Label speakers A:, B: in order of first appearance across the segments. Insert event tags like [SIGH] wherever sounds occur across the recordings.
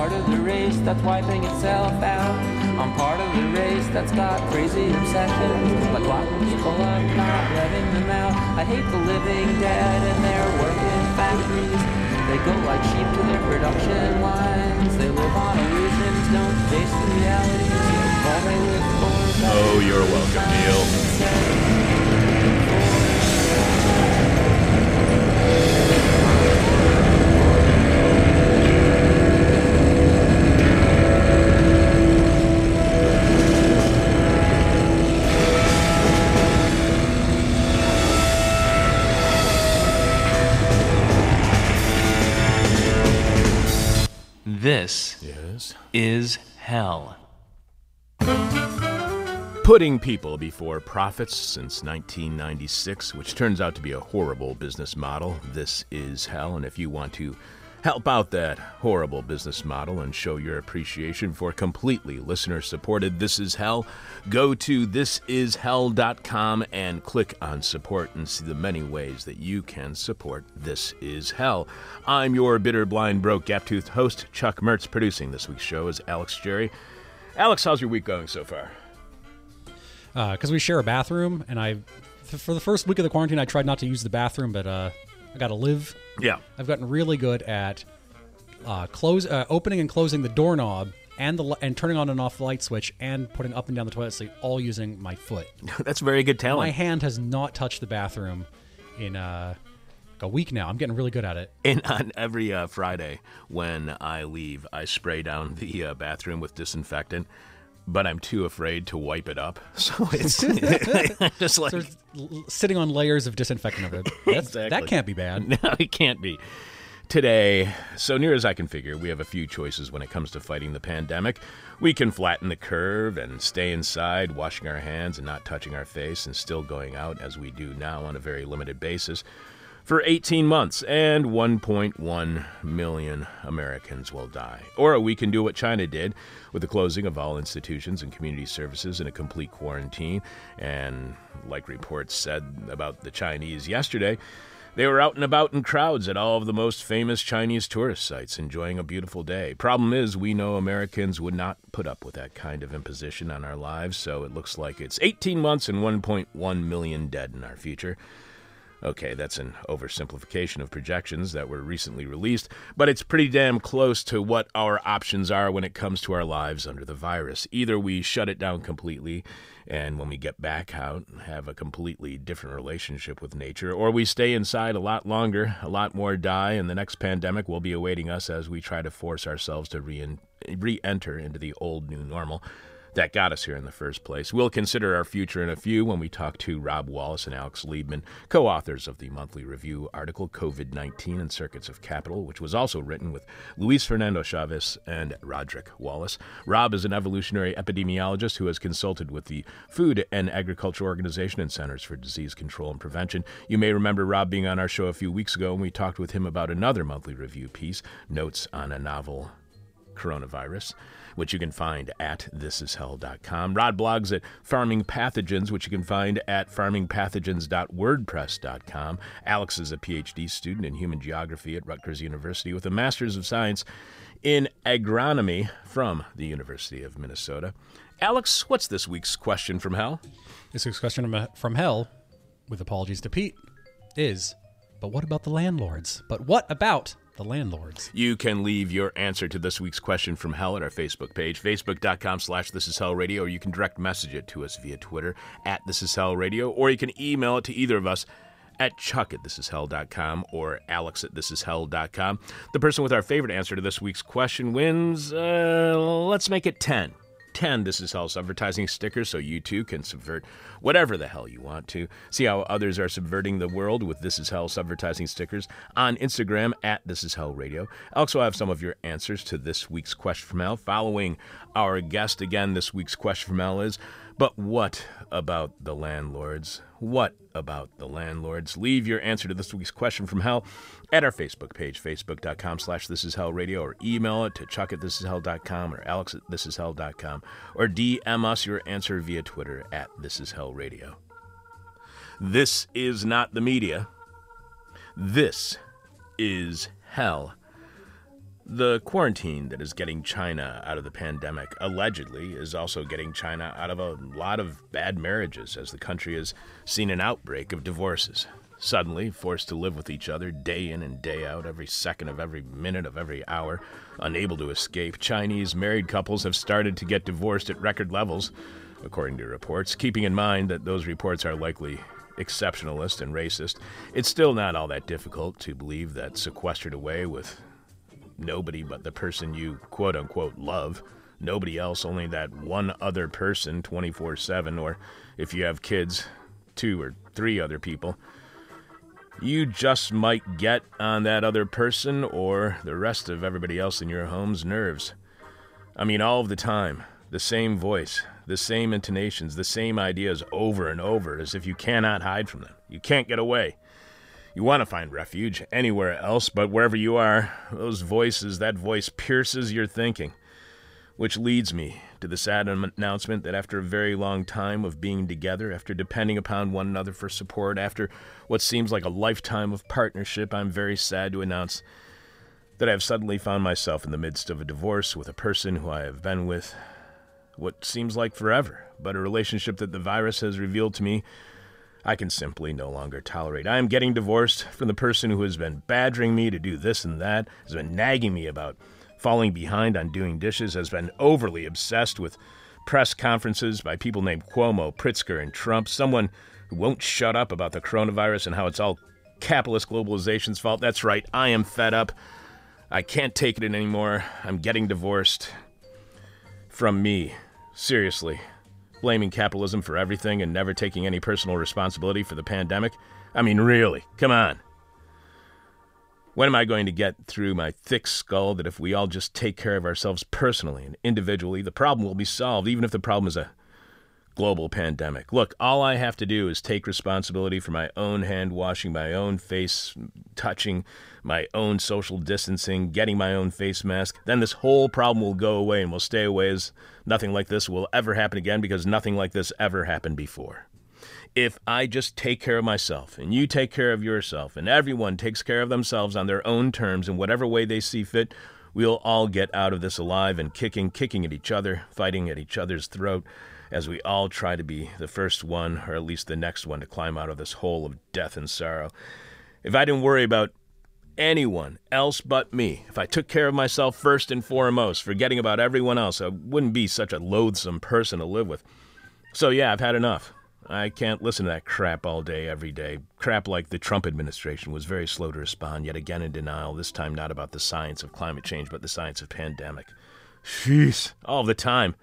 A: part of the race that's wiping itself out. I'm part of the race that's got crazy obsessions, like locking people up, not letting them out. I hate the living dead and their working factories. They go like sheep to their production lines. They live on illusions, don't face the realities. All they live for is
B: Oh, you're welcome, Neil.
C: This
B: Yes.
C: is hell.
B: Putting people before profits since 1996, which turns out to be a horrible business model. This is hell. And if you want to help out that horrible business model and show your appreciation for completely listener supported This Is Hell, go to thisishell.com and click on support and see the many ways that you can support This Is Hell. I'm your bitter, blind, broke, gap toothed host, Chuck Mertz. Producing this week's show is Alex Jerry. Alex, how's your week going so far?
D: because we share a bathroom, and I, for the first week of the quarantine, I tried not to use the bathroom, but uh, I got to live.
B: Yeah.
D: I've gotten really good at uh, close, uh, opening and closing the doorknob, and the and turning on and off the light switch, and putting up and down the toilet seat, all using my foot. [LAUGHS]
B: That's very good talent.
D: My hand has not touched the bathroom in uh, like a week now. I'm getting really good at it. [LAUGHS]
B: And on every uh, Friday when I leave, I spray down [LAUGHS] the uh, bathroom with disinfectant, but I'm too afraid to wipe it up. [LAUGHS] So it's [LAUGHS] just like,
D: Sort of l- sitting on layers of disinfectant of it. [LAUGHS] That's,
B: Exactly.
D: That can't be bad.
B: no, it can't be. Today, so near as I can figure, we have a few choices when it comes to fighting the pandemic. We can flatten the curve and stay inside, washing our hands and not touching our face, and still going out as we do now on a very limited basis for 18 months, and 1.1 million Americans will die. Or we can do what China did with the closing of all institutions and community services in a complete quarantine. And like reports said about the Chinese yesterday, they were out and about in crowds at all of the most famous Chinese tourist sites, enjoying a beautiful day. Problem is, we know Americans would not put up with that kind of imposition on our lives, so it looks like it's 18 months and 1.1 million dead in our future. Okay, that's an oversimplification of projections that were recently released, but it's pretty damn close to what our options are when it comes to our lives under the virus. Either we shut it down completely, and when we get back out, have a completely different relationship with nature, or we stay inside a lot longer, a lot more die, and the next pandemic will be awaiting us as we try to force ourselves to re enter into the old new normal that got us here in the first place. We'll consider our future in a few when we talk to Rob Wallace and Alex Liebman, co authors of the monthly review article COVID 19 and Circuits of Capital, which was also written with Luis Fernando Chaves and Rodrick Wallace. Rob is an evolutionary epidemiologist who has consulted with the Food and Agriculture Organization and Centers for Disease Control and Prevention. You may remember Rob being on our show a few weeks ago, and we talked with him about another monthly review piece Notes on a Novel coronavirus, which you can find at thisishell.com. Rod blogs at Farming Pathogens, which you can find at farmingpathogens.wordpress.com. Alex is a PhD student in human geography at Rutgers University with a Master's of Science in Agronomy from the University of Minnesota. Alex, what's this week's question from hell?
D: This week's question from- from hell, with apologies to Pete, is but what about the landlords? But what about the landlords?
B: You can leave your answer to this week's question from hell at our Facebook page, facebook.com slash this is hell radio, or you can direct message it to us via Twitter at this is hell radio, or you can email it to either of us at chuck at this is thisishell.com or alex at this is thisishell.com. The person with our favorite answer to this week's question wins, uh, let's make it 10. 10 This Is Hell's advertising stickers so you too can subvert whatever the hell you want to. See how others are subverting the world with This Is Hell's advertising stickers on Instagram at This Is Hell Radio. I also have some of your answers to this week's question from hell following our guest. Again, this week's question from hell is But what about the landlords? What about the landlords? Leave your answer to this week's question from hell at our Facebook page, facebook.com slash this is hell radio, or email it to chuck at or alex at or DM us your answer via Twitter at this is hell radio. This is not the media. This is hell. The quarantine that is getting China out of the pandemic allegedly is also getting China out of a lot of bad marriages as the country has seen an outbreak of divorces. Suddenly, forced to live with each other day in and day out, every second of every minute of every hour, unable to escape, Chinese married couples have started to get divorced at record levels, according to reports. Keeping in mind that those reports are likely exceptionalist and racist, it's still not all that difficult to believe that sequestered away with nobody but the person you quote unquote love, nobody else, only that one other person 24 7, or if you have kids, two or three other people. You just might get on that other person or the rest of everybody else in your home's nerves. I mean, all of the time, the same voice, the same intonations, the same ideas over and over, as if you cannot hide from them. You can't get away. You want to find refuge anywhere else, but wherever you are, those voices, that voice pierces your thinking. Which leads me to the sad announcement that after a very long time of being together, after depending upon one another for support, after what seems like a lifetime of partnership, I'm very sad to announce that I have suddenly found myself in the midst of a divorce with a person who I have been with what seems like forever, but a relationship that the virus has revealed to me I can simply no longer tolerate. I am getting divorced from the person who has been badgering me to do this and that, has been nagging me about falling behind on doing dishes, has been overly obsessed with press conferences by people named Cuomo, Pritzker, and Trump, someone who won't shut up about the coronavirus and how it's all capitalist globalization's fault. That's right, I am fed up. I can't take it anymore. I'm getting divorced from me. Seriously blaming capitalism for everything and never taking any personal responsibility for the pandemic? I mean, really, come on. When am I going to get through my thick skull that if we all just take care of ourselves personally and individually, the problem will be solved, even if the problem is a global pandemic. Look, all I have to do is take responsibility for my own hand washing, my own face touching, my own social distancing, getting my own face mask. Then this whole problem will go away and will stay away as nothing like this will ever happen again because nothing like this ever happened before. If I just take care of myself and you take care of yourself and everyone takes care of themselves on their own terms in whatever way they see fit, we'll all get out of this alive and kicking, kicking at each other, fighting at each other's throat as we all try to be the first one, or at least the next one, to climb out of this hole of death and sorrow. If I didn't worry about anyone else but me, if I took care of myself first and foremost, forgetting about everyone else, I wouldn't be such a loathsome person to live with. So, yeah, I've had enough. I can't listen to that crap all day, every day. Crap like the Trump administration was very slow to respond, yet again in denial, this time not about the science of climate change, but the science of pandemic. Jeez, all the time.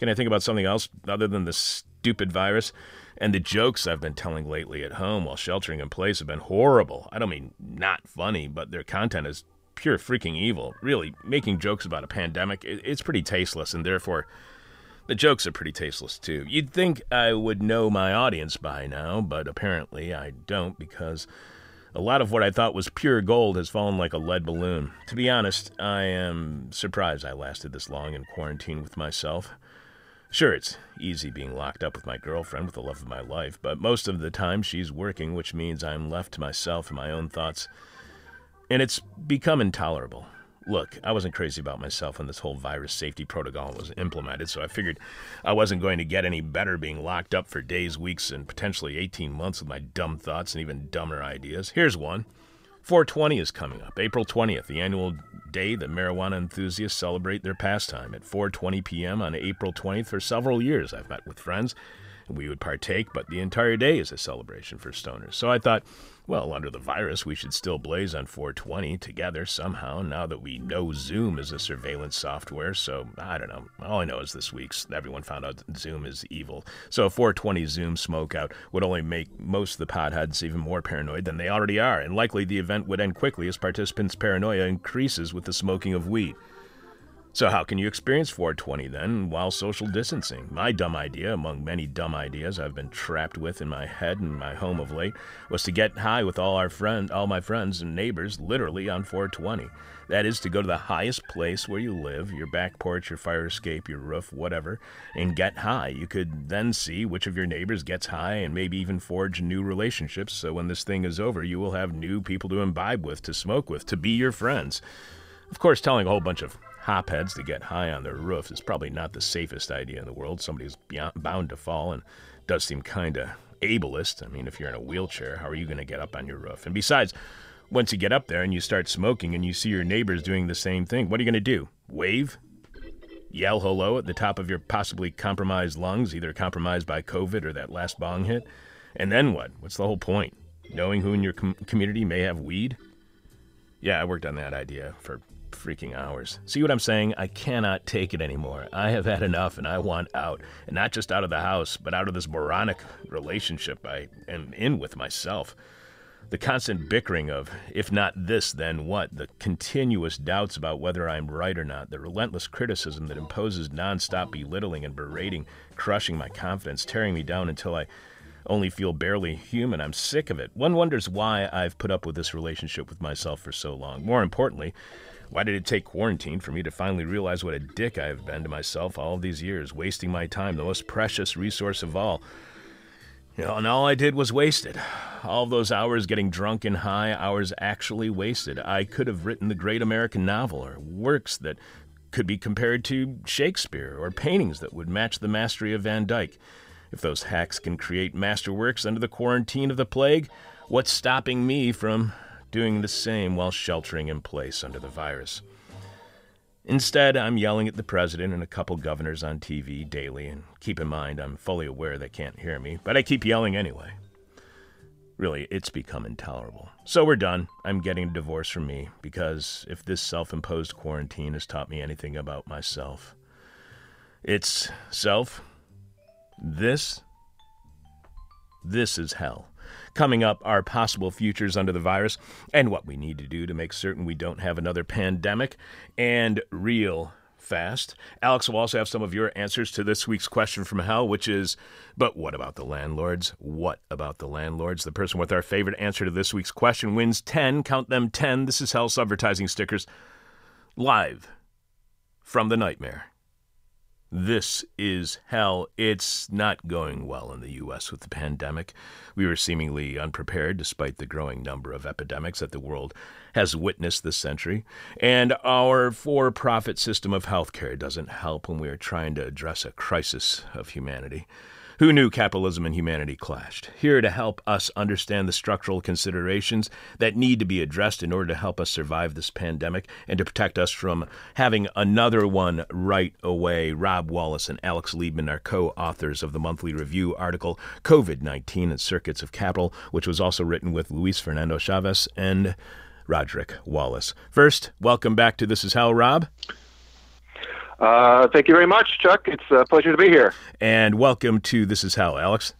B: Can I think about something else other than the stupid virus? And the jokes I've been telling lately at home while sheltering in place have been horrible. I don't mean not funny, but their content is pure freaking evil. Really, making jokes about a pandemic, it's pretty tasteless, and therefore, the jokes are pretty tasteless too. You'd think I would know my audience by now, but apparently I don't because a lot of what I thought was pure gold has fallen like a lead balloon. To be honest, I am surprised I lasted this long in quarantine with myself. Sure, it's easy being locked up with my girlfriend with the love of my life, but most of the time she's working, which means I'm left to myself and my own thoughts. And it's become intolerable. Look, I wasn't crazy about myself when this whole virus safety protocol was implemented, so I figured I wasn't going to get any better being locked up for days, weeks, and potentially 18 months with my dumb thoughts and even dumber ideas. Here's one 420 is coming up, April 20th, the annual day that marijuana enthusiasts celebrate their pastime. At 4:20 p.m. on April 20th, for several years, I've met with friends, and we would partake, but the entire day is a celebration for stoners. So I thought, well, under the virus, we should still blaze on 420 together somehow, now that we know Zoom is a surveillance software. So, I don't know. All I know is this week's everyone found out Zoom is evil. So, a 420 Zoom smokeout would only make most of the potheads even more paranoid than they already are, and likely the event would end quickly as participants' paranoia increases with the smoking of weed. So, how can you experience 420 then while social distancing? My dumb idea, among many dumb ideas I've been trapped with in my head and my home of late, was to get high with all our friends, all my friends and neighbors, literally on 420. That is to go to the highest place where you live, your back porch, your fire escape, your roof, whatever, and get high. You could then see which of your neighbors gets high and maybe even forge new relationships. So when this thing is over, you will have new people to imbibe with, to smoke with, to be your friends. Of course, telling a whole bunch of hopheads to get high on their roof is probably not the safest idea in the world. Somebody's beyond, bound to fall and does seem kind of ableist. I mean, if you're in a wheelchair, how are you going to get up on your roof? And besides, once you get up there and you start smoking and you see your neighbors doing the same thing, what are you going to do? Wave? Yell hello at the top of your possibly compromised lungs, either compromised by COVID or that last bong hit? And then what? What's the whole point? Knowing who in your com- community may have weed? Yeah, I worked on that idea for freaking hours. See what I'm saying? I cannot take it anymore. I have had enough and I want out. And not just out of the house, but out of this moronic relationship I am in with myself. The constant bickering of, if not this, then what? The continuous doubts about whether I'm right or not. The relentless criticism that imposes nonstop belittling and berating, crushing my confidence, tearing me down until I only feel barely human. I'm sick of it. One wonders why I've put up with this relationship with myself for so long. More importantly, why did it take quarantine for me to finally realize what a dick I have been to myself all these years, wasting my time, the most precious resource of all? You know, and all I did was wasted. All those hours getting drunk and high, hours actually wasted. I could have written the great American novel or works that could be compared to Shakespeare or paintings that would match the mastery of Van Dyck. If those hacks can create masterworks under the quarantine of the plague, what's stopping me from doing the same while sheltering in place under the virus. Instead, I'm yelling at the president and a couple governors on TV daily, and keep in mind, I'm fully aware they can't hear me, but I keep yelling anyway. Really, it's become intolerable. So we're done. I'm getting a divorce from me, because if this self imposed quarantine has taught me anything about myself, it's self. This. This is hell. Coming up are possible futures under the virus and what we need to do to make certain we don't have another pandemic and real fast. Alex will also have some of your answers to this week's question from hell, which is, but what about the landlords? What about the landlords? The person with our favorite answer to this week's question wins 10, count them 10. This is Hell's advertising stickers live from the nightmare. This is hell. It's not going well in the U.S. with the pandemic. We were seemingly unprepared despite the growing number of epidemics that the world has witnessed this century. And our for profit system of healthcare doesn't help when we are trying to address a crisis of humanity. Who knew capitalism and humanity clashed? Here to help us understand the structural considerations that need to be addressed in order to help us survive this pandemic and to protect us from having another one right away. Rob Wallace and Alex Liebman are co authors of the monthly review article COVID 19 and Circuits of Capital, which was also written with Luis Fernando Chaves and Rodrick Wallace. First, welcome back to This Is Hell, Rob.
E: Uh, thank you very much, Chuck. It's a pleasure to be here.
B: And welcome to This Is Hell, Alex.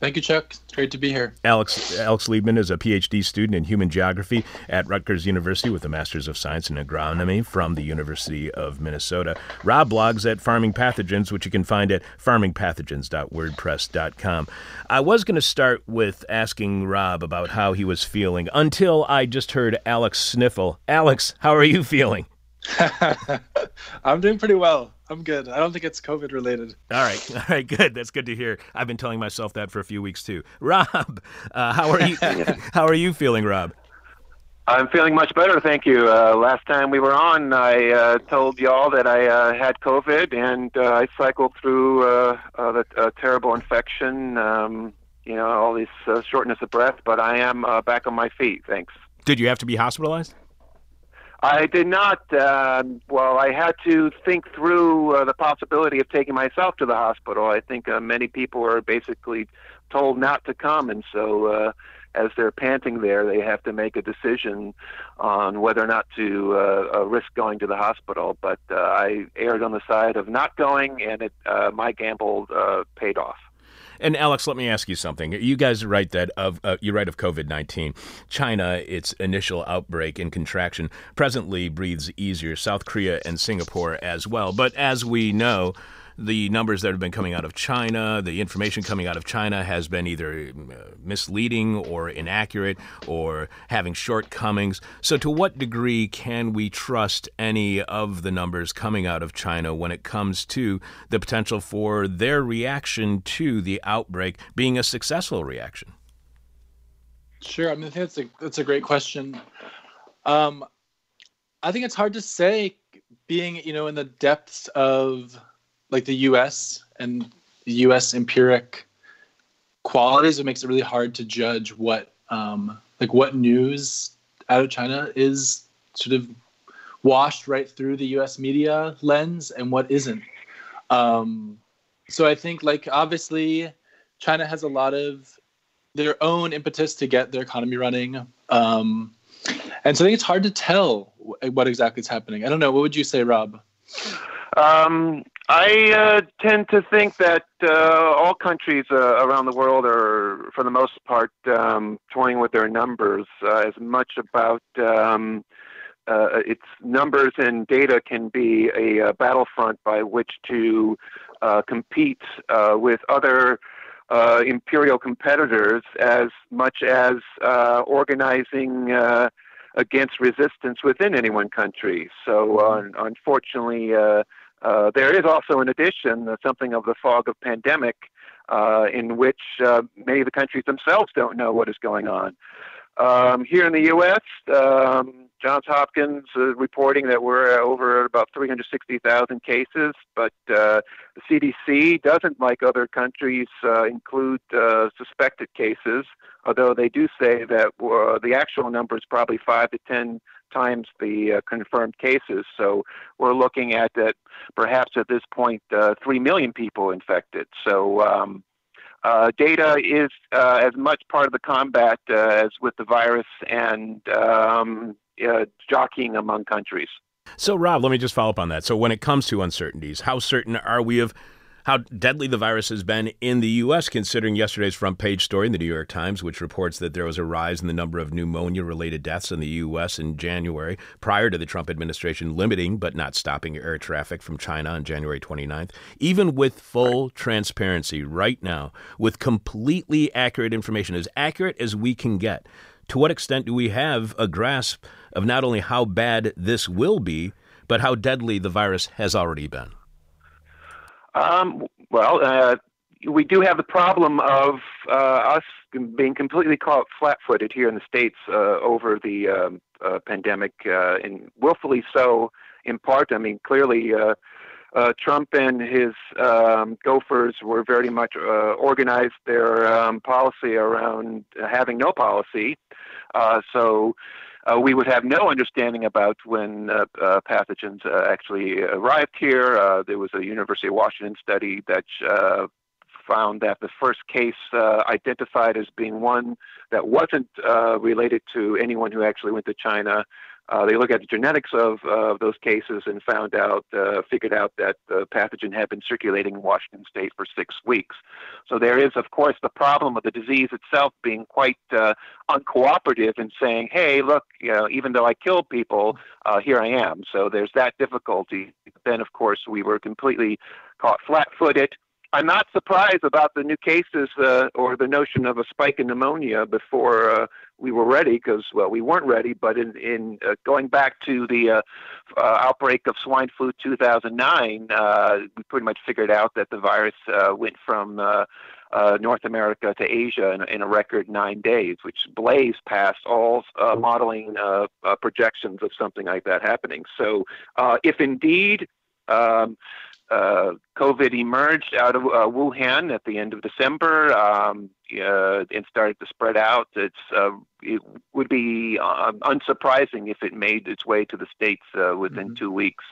F: Thank you, Chuck. It's great to be here.
B: Alex Alex Liebman is a PhD student in human geography at Rutgers University with a Master's of Science in Agronomy from the University of Minnesota. Rob blogs at Farming Pathogens, which you can find at farmingpathogens.wordpress.com. I was going to start with asking Rob about how he was feeling until I just heard Alex sniffle. Alex, how are you feeling? [LAUGHS]
F: I'm doing pretty well. I'm good. I don't think it's COVID related.
B: All right, [LAUGHS] all right, good. That's good to hear. I've been telling myself that for a few weeks too. Rob, uh, how are you? [LAUGHS] how are you feeling, Rob?
E: I'm feeling much better, thank you. Uh, last time we were on, I uh, told y'all that I uh, had COVID, and uh, I cycled through uh, uh, the terrible infection. Um, you know, all this shortness of breath, but I am back on my feet. Thanks.
B: Did you have to be hospitalized?
E: I did not. Uh, well, I had to think through uh, the possibility of taking myself to the hospital. I think uh, many people are basically told not to come, and so uh, as they're panting there, they have to make a decision on whether or not to uh, uh, risk going to the hospital. But uh, I erred on the side of not going, and it, uh, my gamble uh, paid off.
B: And Alex, let me ask you something. You guys write that of uh, you write of COVID nineteen. China, its initial outbreak and contraction, presently breathes easier. South Korea and Singapore as well. But as we know, the numbers that have been coming out of China, the information coming out of China has been either uh, misleading or inaccurate or having shortcomings. So, to what degree can we trust any of the numbers coming out of China when it comes to the potential for their reaction to the outbreak being a successful reaction?
F: Sure. I mean, that's a, that's a great question. Um, I think it's hard to say, being you know in the depths of like the U.S. and U.S. empiric qualities. It makes it really hard to judge what um, like what news out of China is sort of washed right through the U.S. media lens and what isn't. Um, so I think like obviously China has a lot of their own impetus to get their economy running. Um, and so I think it's hard to tell what exactly is happening. I don't know. What would you say, Rob?
E: Um, I uh, tend to think that uh, all countries uh, around the world are, for the most part, um, toying with their numbers uh, as much about um, uh, its numbers and data can be a, a battlefront by which to uh, compete with other imperial competitors as much as organizing against resistance within any one country. So, uh, unfortunately, uh, there is also, in addition, uh, something of the fog of pandemic, uh, in which uh, many of the countries themselves don't know what is going on. Um, here in the U.S., um, Johns Hopkins uh, reporting that we're over about 360,000 cases, but the CDC doesn't, like other countries, include suspected cases, although they do say that the actual number is probably five to 10 times the uh, confirmed cases. So we're looking at that perhaps at this point, 3 million people infected. So um, uh, data is uh, as much part of the combat uh, as with the virus and um, jockeying among countries.
B: So, Rob, let me just follow up on that. So, when it comes to uncertainties, how certain are we of how deadly the virus has been in the U.S., considering yesterday's front page story in the New York Times, which reports that there was a rise in the number of pneumonia related deaths in the U.S. in January, prior to the Trump administration limiting but not stopping air traffic from China on January 29th. Even with full transparency right now, with completely accurate information, as accurate as we can get, to what extent do we have a grasp of not only how bad this will be, but how deadly the virus has already been?
E: Um, well, uh, we do have the problem of uh, us being completely caught flat-footed here in the states uh, over the um, uh, pandemic, uh, and willfully so. In part, I mean, clearly. Uh, Trump and his um, gofers were very much organized their um, policy around having no policy. so uh, we would have no understanding about when uh, uh, pathogens uh, actually arrived here. Uh, there was a University of Washington study that uh, found that the first case identified as being one that wasn't related to anyone who actually went to China uh, they looked at the genetics of uh, those cases and found out, uh, figured out that the pathogen had been circulating in Washington state for six weeks. So there is, of course, the problem of the disease itself being quite uh, uncooperative in saying, hey, look, you know, even though I killed people, uh, here I am. So there's that difficulty. Then, of course, we were completely caught flat footed. I'm not surprised about the new cases uh, or the notion of a spike in pneumonia before uh, we were ready, because well, we weren't ready. But in in uh, going back to the uh, uh, outbreak of swine flu 2009, uh, we pretty much figured out that the virus went from North America to Asia in, in, a record nine days, which blazed past all modeling projections of something like that happening. So, if indeed um, uh, COVID emerged out of uh, Wuhan at the end of December um, uh, and started to spread out. It's uh, it would be uh, unsurprising if it made its way to the states uh, within mm-hmm. two weeks.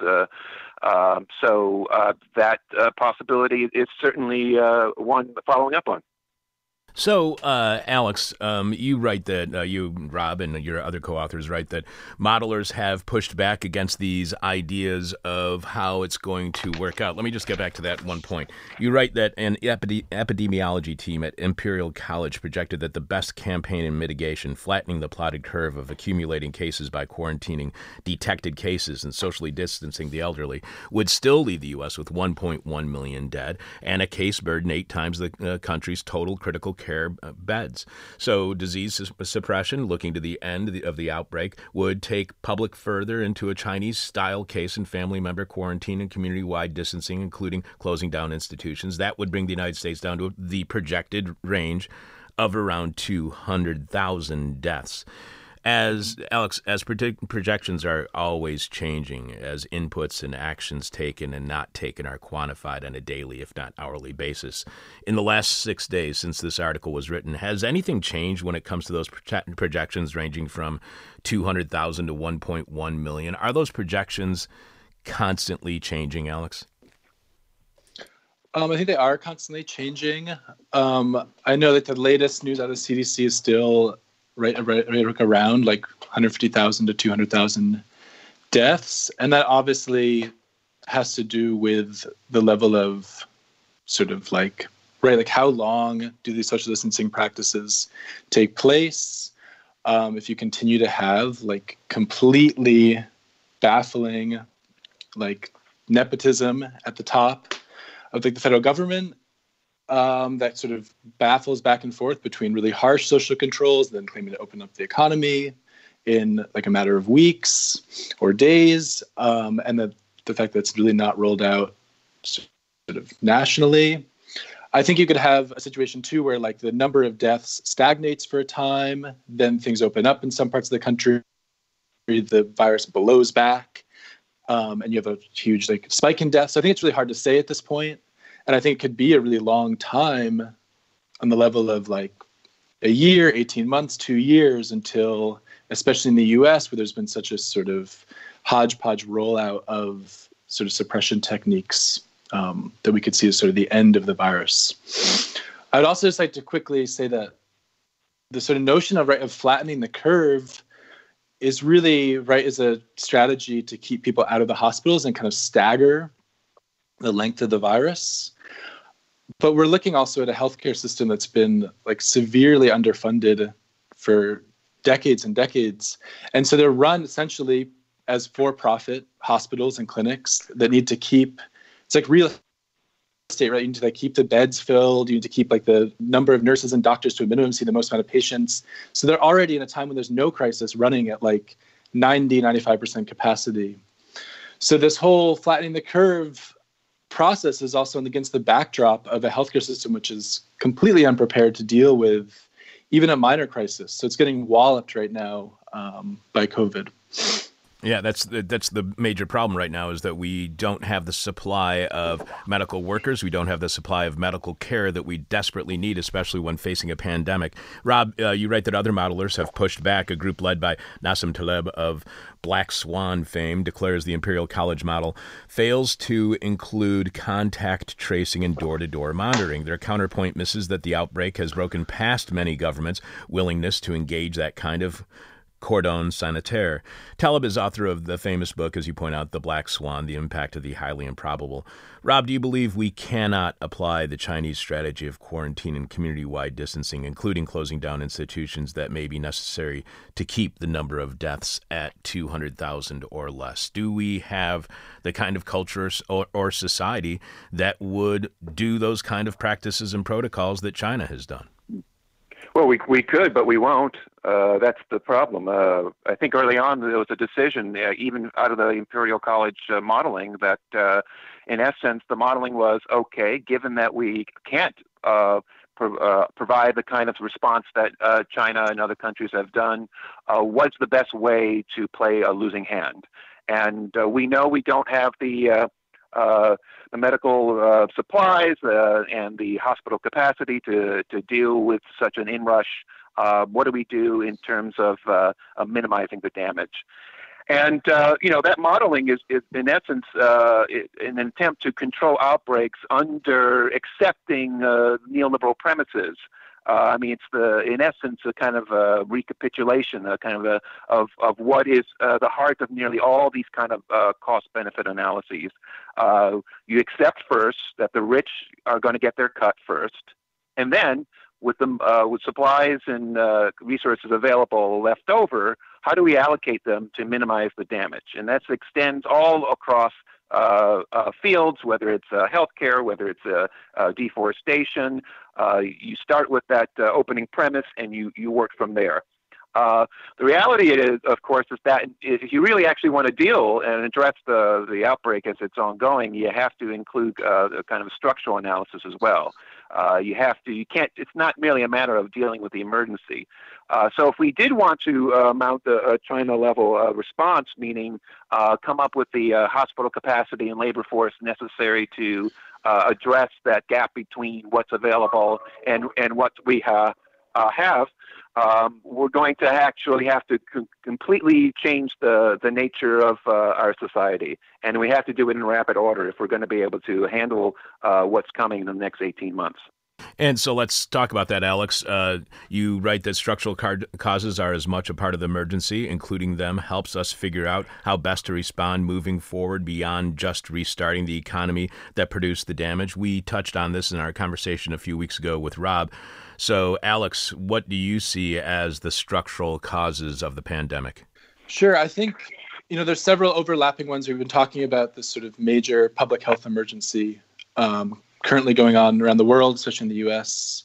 E: Um, so that possibility is certainly one following up on.
B: So, uh, Alex, um, you write that uh, you, Rob, and your other co-authors write that modelers have pushed back against these ideas of how it's going to work out. Let me just get back to that one point. You write that an epide- epidemiology team at Imperial College projected that the best campaign in mitigation, flattening the plotted curve of accumulating cases by quarantining detected cases and socially distancing the elderly, would still leave the U.S. with 1.1 million dead and a case burden eight times the uh, country's total critical care uh, beds. So, disease suppression, looking to the end of the, of the outbreak, would take public further into a Chinese style case and family member quarantine and community wide distancing, including closing down institutions. That would bring the United States down to the projected range of around 200,000 deaths. As Alex, as predict- projections are always changing, as inputs and actions taken and not taken are quantified on a daily, if not hourly basis. In the last six days since this article was written, has anything changed when it comes to those proje- projections ranging from 200,000 to 1.1 million? Are those projections constantly changing, Alex?
F: Um, I think they are constantly changing. Um, I know that the latest news out of CDC is still right, right, right around like 150,000 to 200,000 deaths, and that obviously has to do with the level of sort of like right, like how long do these social distancing practices take place? Um, if you continue to have like completely baffling like nepotism at the top of like the federal government um, that sort of baffles back and forth between really harsh social controls, then claiming to open up the economy in like a matter of weeks or days, um, and the the fact that it's really not rolled out sort of nationally. I think you could have a situation too where like the number of deaths stagnates for a time, then things open up in some parts of the country, the virus blows back, um, and you have a huge like spike in deaths. So I think it's really hard to say at this point, and I think it could be a really long time on the level of like a year, 18 months, two years until, especially in the U.S., where there's been such a sort of hodgepodge rollout of sort of suppression techniques um, that we could see as sort of the end of the virus. I'd also just like to quickly say that the sort of notion of right of flattening the curve is really right as a strategy to keep people out of the hospitals and kind of stagger the length of the virus but we're looking also at a healthcare system that's been like severely underfunded for decades and decades and so they're run essentially as for-profit hospitals and clinics that need to keep it's like real estate, right? You need to like keep the beds filled. You need to keep like the number of nurses and doctors to a minimum, see the most amount of patients. So they're already in a time when there's no crisis running at like 90, 95% capacity. So this whole flattening the curve process is also against the backdrop of a healthcare system which is completely unprepared to deal with even a minor crisis. So it's getting walloped right now um, by COVID.
B: Yeah, that's the, that's the major problem right now is that we don't have the supply of medical workers. We don't have the supply of medical care that we desperately need, especially when facing a pandemic. Rob, uh, you write that other modelers have pushed back. A group led by Nassim Taleb of Black Swan fame declares the Imperial College model fails to include contact tracing and door to door monitoring. Their counterpoint misses that the outbreak has broken past many governments' willingness to engage that kind of cordon sanitaire. Taleb is author of the famous book, as you point out, The Black Swan The Impact of the Highly Improbable. Rob, do you believe we cannot apply the Chinese strategy of quarantine and community wide distancing, including closing down institutions that may be necessary to keep the number of deaths at 200,000 or less? Do we have the kind of culture or, or society that would do those kind of practices and protocols that China has done?
E: Well, we we could, but we won't. Uh, that's the problem. Uh, I think early on there was a decision, uh, even out of the Imperial College uh, modeling, that uh, in essence the modeling was okay, given that we can't pro- provide the kind of response that China and other countries have done, what's the best way to play a losing hand? And we know we don't have the uh, the medical uh, supplies uh, and the hospital capacity to, to deal with such an inrush. Uh, what do we do in terms of, uh, minimizing the damage? And uh, you know that modeling is, is in essence uh, an attempt to control outbreaks under accepting uh, neoliberal premises. Uh, I mean, it's the in essence a kind of a recapitulation, a kind of a of of what is uh, the heart of nearly all these kind of uh, cost benefit analyses. You accept first that the rich are going to get their cut first, and then with the uh, with supplies and uh, resources available left over, how do we allocate them to minimize the damage? And that extends all across uh, uh, fields, whether it's uh, healthcare, whether it's uh, deforestation. You start with that opening premise and you, you work from there. the reality is, of course, is that if you really actually want to deal and address the, the outbreak as it's ongoing, you have to include a kind of structural analysis as well. Uh, you have to. You can't. It's not merely a matter of dealing with the emergency. Uh, so if we did want to uh, mount a, a China level uh, response, meaning uh, come up with the uh, hospital capacity and labor force necessary to address that gap between what's available and and what we ha- have, um, we're going to actually have to com- completely change the the nature of uh, our society, and we have to do it in rapid order if we're going to be able to handle uh, what's coming in the next 18 months.
B: And so let's talk about that, Alex. Uh, you write that structural causes are as much a part of the emergency, including them helps us figure out how best to respond moving forward beyond just restarting the economy that produced the damage. We touched on this in our conversation a few weeks ago with Rob. So, Alex, what do you see as the structural causes of the pandemic?
F: Sure. I think, you know, there's several overlapping ones. We've been talking about this sort of major public health emergency um, currently going on around the world, especially in the US.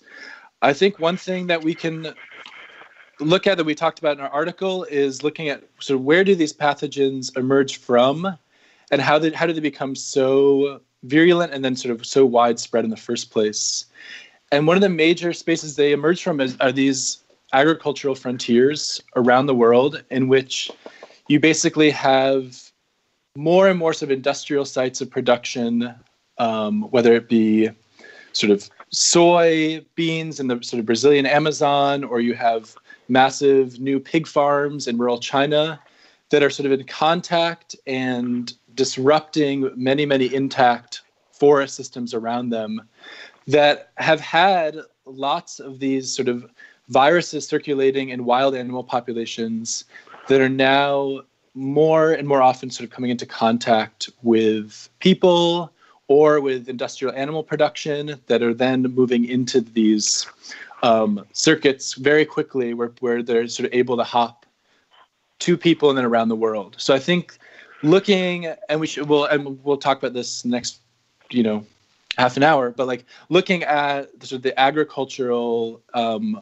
F: I think one thing that we can look at that we talked about in our article is looking at sort of where do these pathogens emerge from and how did how did they become so virulent and then sort of so widespread in the first place. And one of the major spaces they emerge from is, are these agricultural frontiers around the world in which you basically have more and more sort of industrial sites of production um, whether it be sort of soy beans in the sort of Brazilian Amazon, or you have massive new pig farms in rural China that are sort of in contact and disrupting many, many intact forest systems around them that have had lots of these sort of viruses circulating in wild animal populations that are now more and more often sort of coming into contact with people or with industrial animal production that are then moving into these um, circuits very quickly where, where they're sort of able to hop to people and then around the world. So I think looking and we should we'll and we'll talk about this next, you know, half an hour, but like looking at sort of the agricultural um,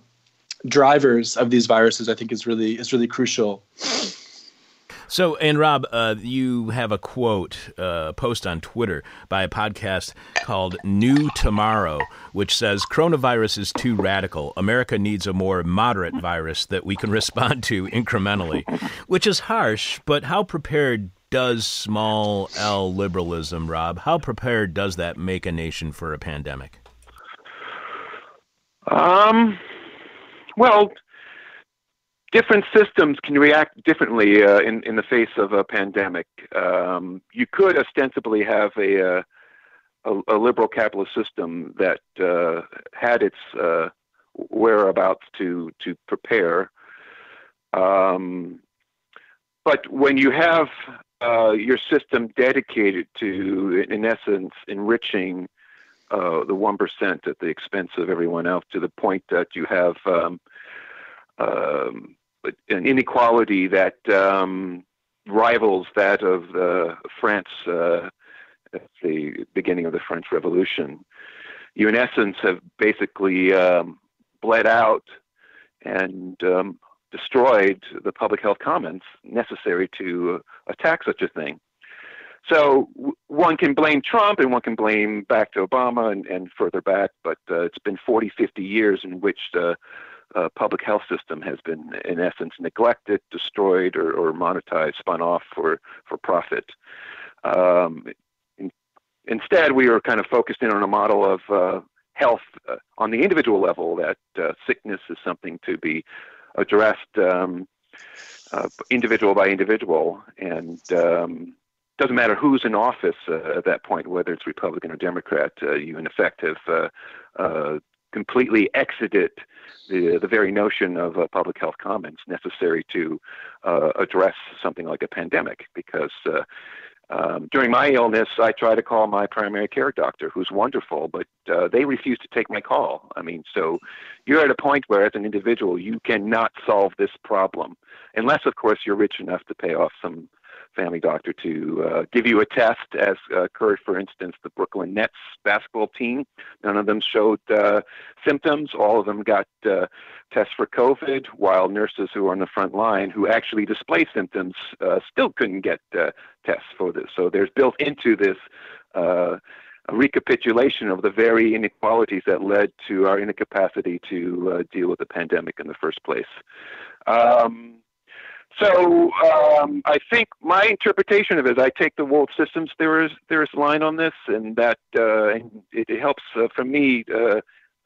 F: drivers of these viruses, I think is really is really crucial.
B: So, and Rob, uh, you have a quote, uh, post on Twitter by a podcast called New Tomorrow, which says coronavirus is too radical. America needs a more moderate virus that we can [LAUGHS] respond to incrementally, which is harsh, but how prepared does small L liberalism, Rob, how prepared does that make a nation for a pandemic?
E: Um, well, different systems can react differently uh, in in the face of a pandemic. Um, you could ostensibly have a, uh, a, a liberal capitalist system that uh, had its uh, whereabouts to to prepare. Um, but when you have uh, your system dedicated to, in essence, enriching uh, the one percent at the expense of everyone else, to the point that you have um, um, an inequality that um, rivals that of uh, France uh, at the beginning of the French Revolution. You, in essence, have basically um, bled out and um, destroyed the public health commons necessary to attack such a thing. So one can blame Trump and one can blame back to Obama and, and further back, but uh, it's been 40, 50 years in which the uh, public health system has been, in essence, neglected, destroyed, or, or monetized, spun off for, for profit. Um, in, instead, we are kind of focused in on a model of uh, health uh, on the individual level, that uh, sickness is something to be addressed um, uh, individual by individual. And um, doesn't matter who's in office uh, at that point, whether it's Republican or Democrat, uh, you in effect have uh, uh, completely exited the the very notion of public health commons necessary to address something like a pandemic. Because um, during my illness, I try to call my primary care doctor, who's wonderful, but uh, they refuse to take my call. I mean, so you're at a point where, as an individual, you cannot solve this problem, unless, of course, you're rich enough to pay off some family doctor to uh, give you a test, as uh, occurred, for instance, the Brooklyn Nets basketball team. None of them showed uh, symptoms. All of them got uh, tests for COVID, while nurses who are on the front line, who actually display symptoms, uh, still couldn't get uh, tests for this. So there's built into this a recapitulation of the very inequalities that led to our incapacity to uh, deal with the pandemic in the first place. Um, so um, I think my interpretation of it, I take the world systems theorist, theorist line on this, and that uh, it, it, helps uh, for me uh,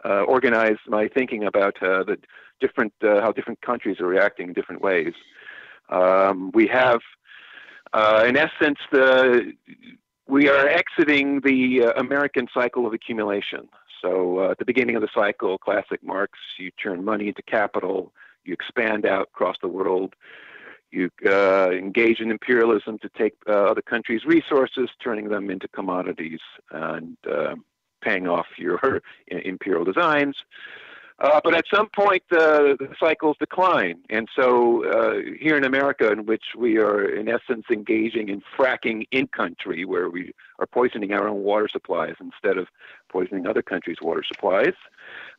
E: uh organize my thinking about uh, the different uh, how different countries are reacting in different ways. Um, we have, in essence, the we are exiting the American cycle of accumulation. So at the beginning of the cycle, classic Marx, you turn money into capital, you expand out across the world you uh, engage in imperialism to take uh, other countries' resources, turning them into commodities and uh, paying off your [LAUGHS] imperial designs. Uh, but at some point, uh, the cycles decline. And so, uh, here in America, in which we are, in essence, engaging in fracking in country, where we are poisoning our own water supplies instead of poisoning other countries' water supplies,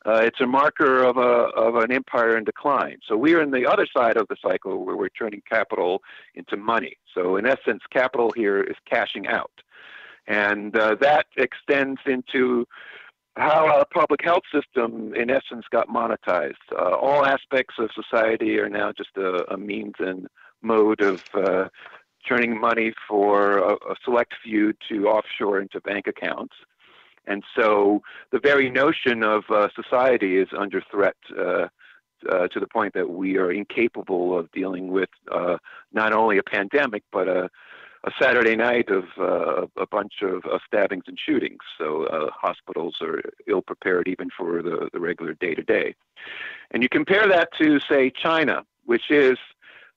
E: uh, it's a marker of, a, of an empire in decline. So, we are in the other side of the cycle where we're turning capital into money. So, in essence, capital here is cashing out. And uh, that extends into how our public health system, in essence, got monetized. Uh, all aspects of society are now just a, a means and mode of uh, turning money for a, a, select few to offshore into bank accounts. And so the very notion of uh, society is under threat uh, uh, to the point that we are incapable of dealing with uh, not only a pandemic, but a a Saturday night of uh, a bunch of uh, stabbings and shootings. So uh, hospitals are ill prepared even for the, the regular day to day. And you compare that to, say, China, which is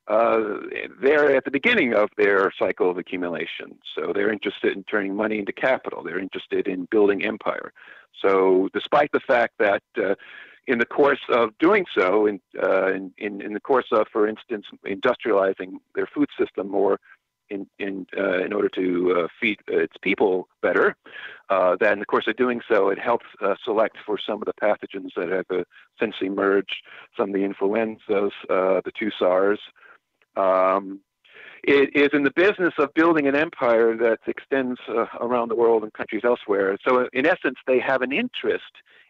E: uh, at the beginning of their cycle of accumulation. So they're interested in turning money into capital. They're interested in building empire. So despite the fact that uh, in the course of doing so, in, uh, in, in, the course of, for instance, industrializing their food system more in in uh, in order to uh, feed its people better. Uh, that in the course in doing so, it helps uh, select for some of the pathogens that have uh, since emerged, some of the influenzas, uh, the two SARS. Um, it is in the business of building an empire that extends around the world and countries elsewhere. So, in essence, they have an interest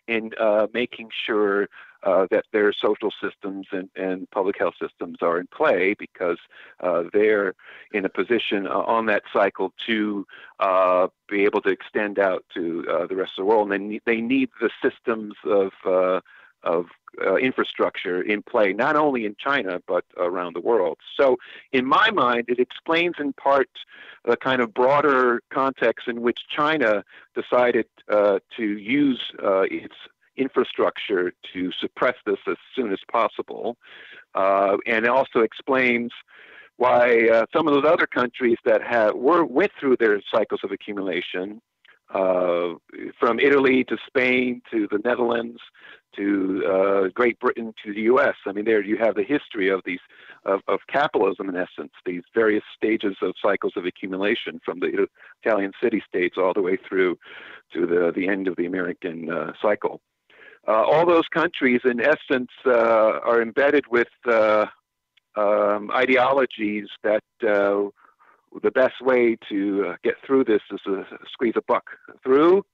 E: in making sure uh, that their social systems and, and public health systems are in play because uh, they're in a position uh, on that cycle to uh, be able to extend out to uh, the rest of the world. And they need, they need the systems of uh, of uh, infrastructure in play, not only in China, but around the world. So, in my mind, it explains in part the kind of broader context in which China decided uh, to use uh, its infrastructure to suppress this as soon as possible. Uh, and it also explains why uh, some of those other countries that have were went through their cycles of accumulation, uh, from Italy to Spain to the Netherlands to uh, Great Britain to the U.S. I mean, there you have the history of these of, of capitalism in essence, these various stages of cycles of accumulation from the Italian city-states all the way through to the the end of the American uh, cycle uh, all those countries, in essence, uh, are embedded with uh, um, ideologies that uh, the best way to get through this is to squeeze a buck through.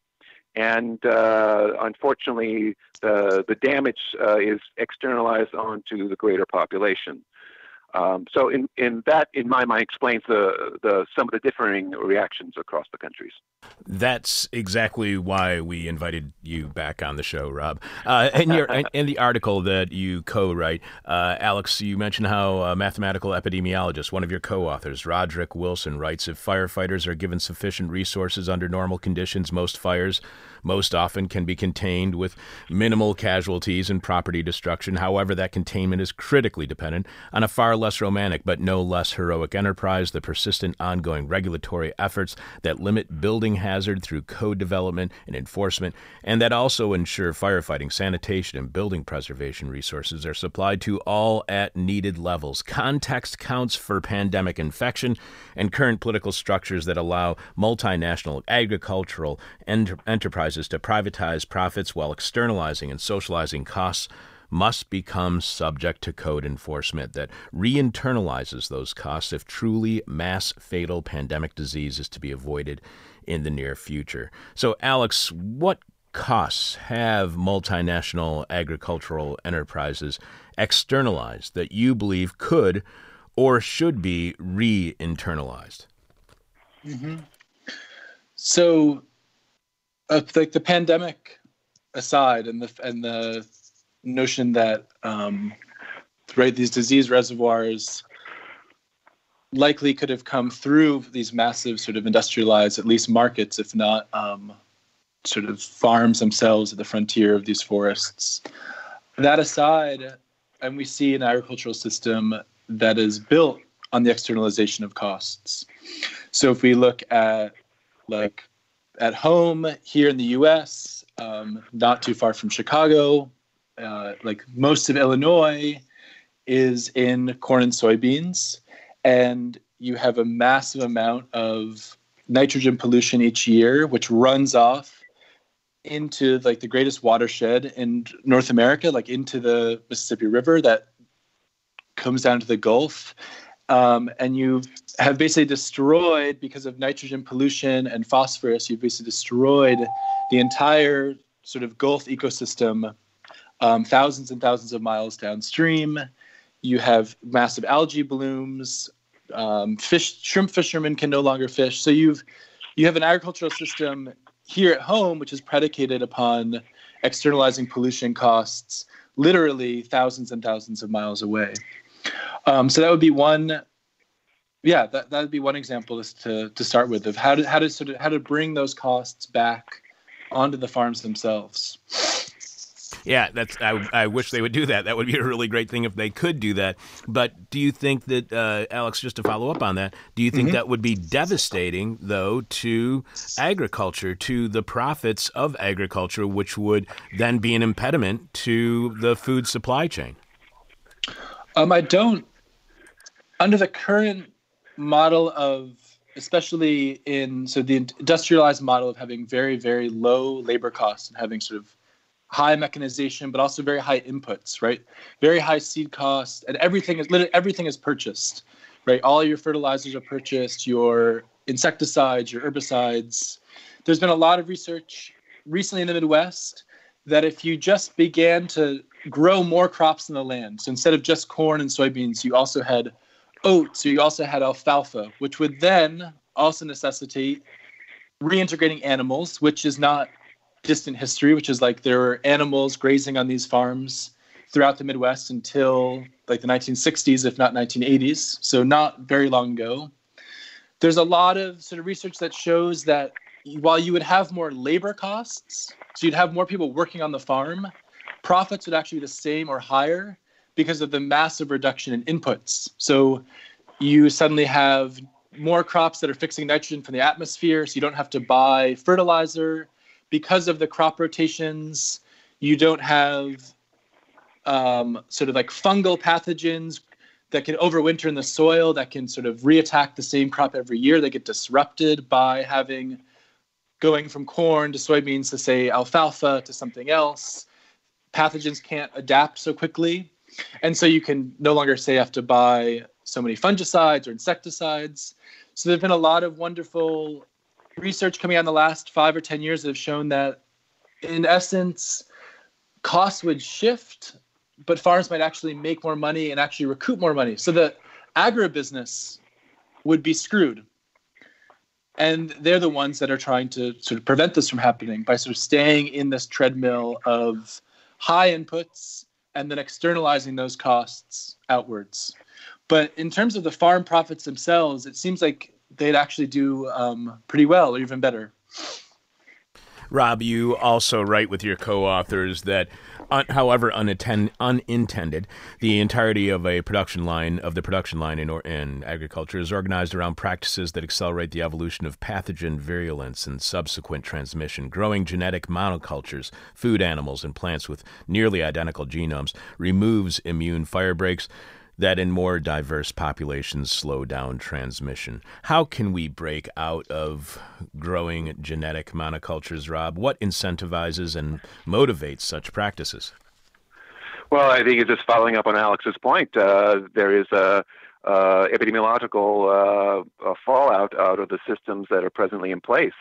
E: And uh, unfortunately, the, the damage is externalized onto the greater population. Um, so, in, in that, in my mind, explains the, the some of the differing reactions across the countries.
B: That's exactly why we invited you back on the show, Rob. Uh, in your in the article that you co-write, uh, Alex, you mentioned how a mathematical epidemiologist, one of your co-authors, Rodrick Wilson, writes: if firefighters are given sufficient resources under normal conditions, most fires most often can be contained with minimal casualties and property destruction. However, that containment is critically dependent on a far less romantic but no less heroic enterprise, the persistent ongoing regulatory efforts that limit building hazard through code development and enforcement, and that also ensure firefighting, sanitation, and building preservation resources are supplied to all at needed levels. Context counts for pandemic infection and current political structures that allow multinational agricultural enter- enterprises enterprises to privatize profits while externalizing and socializing costs must become subject to code enforcement that re internalizes those costs if truly mass fatal pandemic disease is to be avoided in the near future. So, Alex, what costs have multinational agricultural enterprises externalized that you believe could or should be re internalized?
F: Mm-hmm. So, like the pandemic aside, and the and the notion that um, right these disease reservoirs likely could have come through these massive sort of industrialized at least markets if not um, sort of farms themselves at the frontier of these forests. That aside and we see an agricultural system that is built on the externalization of costs. So if we look at like at home here in the us um, not too far from chicago uh, like most of illinois is in corn and soybeans, and you have a massive amount of nitrogen pollution each year, which runs off into like the greatest watershed in North America, like into the Mississippi River that comes down to the Gulf. Um, and you have basically destroyed, because of nitrogen pollution and phosphorus, you've basically destroyed the entire sort of Gulf ecosystem um, thousands and thousands of miles downstream you have massive algae blooms. Um, fish, shrimp fishermen can no longer fish. So you've you have an agricultural system here at home which is predicated upon externalizing pollution costs literally thousands and thousands of miles away. Um, so that would be one. Yeah, that that would be one example is to to start with of how to how to sort of how to bring those costs back onto the farms themselves.
B: Yeah, that's. I, I wish they would do that. That would be a really great thing if they could do that. But do you think that, uh, Alex, just to follow up on that, do you think mm-hmm. that would be devastating, though, to agriculture, to the profits of agriculture, which would then be an impediment to the food supply chain?
F: Um, I don't. Under the current model of especially in so the industrialized model of having very very low labor costs and having sort of high mechanization, but also very high inputs, right? Very high seed costs, and everything is literally everything is purchased, right? All your fertilizers are purchased, your insecticides, your herbicides. There's been a lot of research recently in the Midwest that if you just began to grow more crops in the land, so instead of just corn and soybeans, you also had oats, you also had alfalfa, which would then also necessitate reintegrating animals, which is not distant history, which is like there were animals grazing on these farms throughout the Midwest until like the 1960s, if not 1980s. So not very long ago. There's a lot of sort of research that shows that while you would have more labor costs, so you'd have more people working on the farm, profits would actually be the same or higher because of the massive reduction in inputs. So you suddenly have more crops that are fixing nitrogen from the atmosphere, so you don't have to buy fertilizer because of the crop rotations, you don't have um, sort of like fungal pathogens that can overwinter in the soil that can sort of reattack the same crop every year. They get disrupted by having going from corn to soybeans to say alfalfa to something else. Pathogens can't adapt so quickly. And so you can no longer say you have to buy so many fungicides or insecticides. So there have been a lot of wonderful research coming out in the last five or 10 years that have shown that, in essence, costs would shift, but farms might actually make more money and actually recoup more money. So the agribusiness would be screwed. And they're the ones that are trying to sort of prevent this from happening by sort of staying in this treadmill of high inputs and then externalizing those costs outwards. But in terms of the farm profits themselves, it seems like they'd actually do um, pretty well or even better.
B: Rob, you also write with your co-authors that, un- however unattend- unintended, the entirety of a production line of the production line in, or- in agriculture is organized around practices that accelerate the evolution of pathogen virulence and subsequent transmission. Growing genetic monocultures, food animals, and plants with nearly identical genomes removes immune fire breaks that in more diverse populations slow down transmission. How can we break out of growing genetic monocultures, Rob? What incentivizes and motivates such practices?
E: Well, I think it's just following up on Alex's point. Uh, there is a uh, epidemiological uh, fallout out of the systems that are presently in place.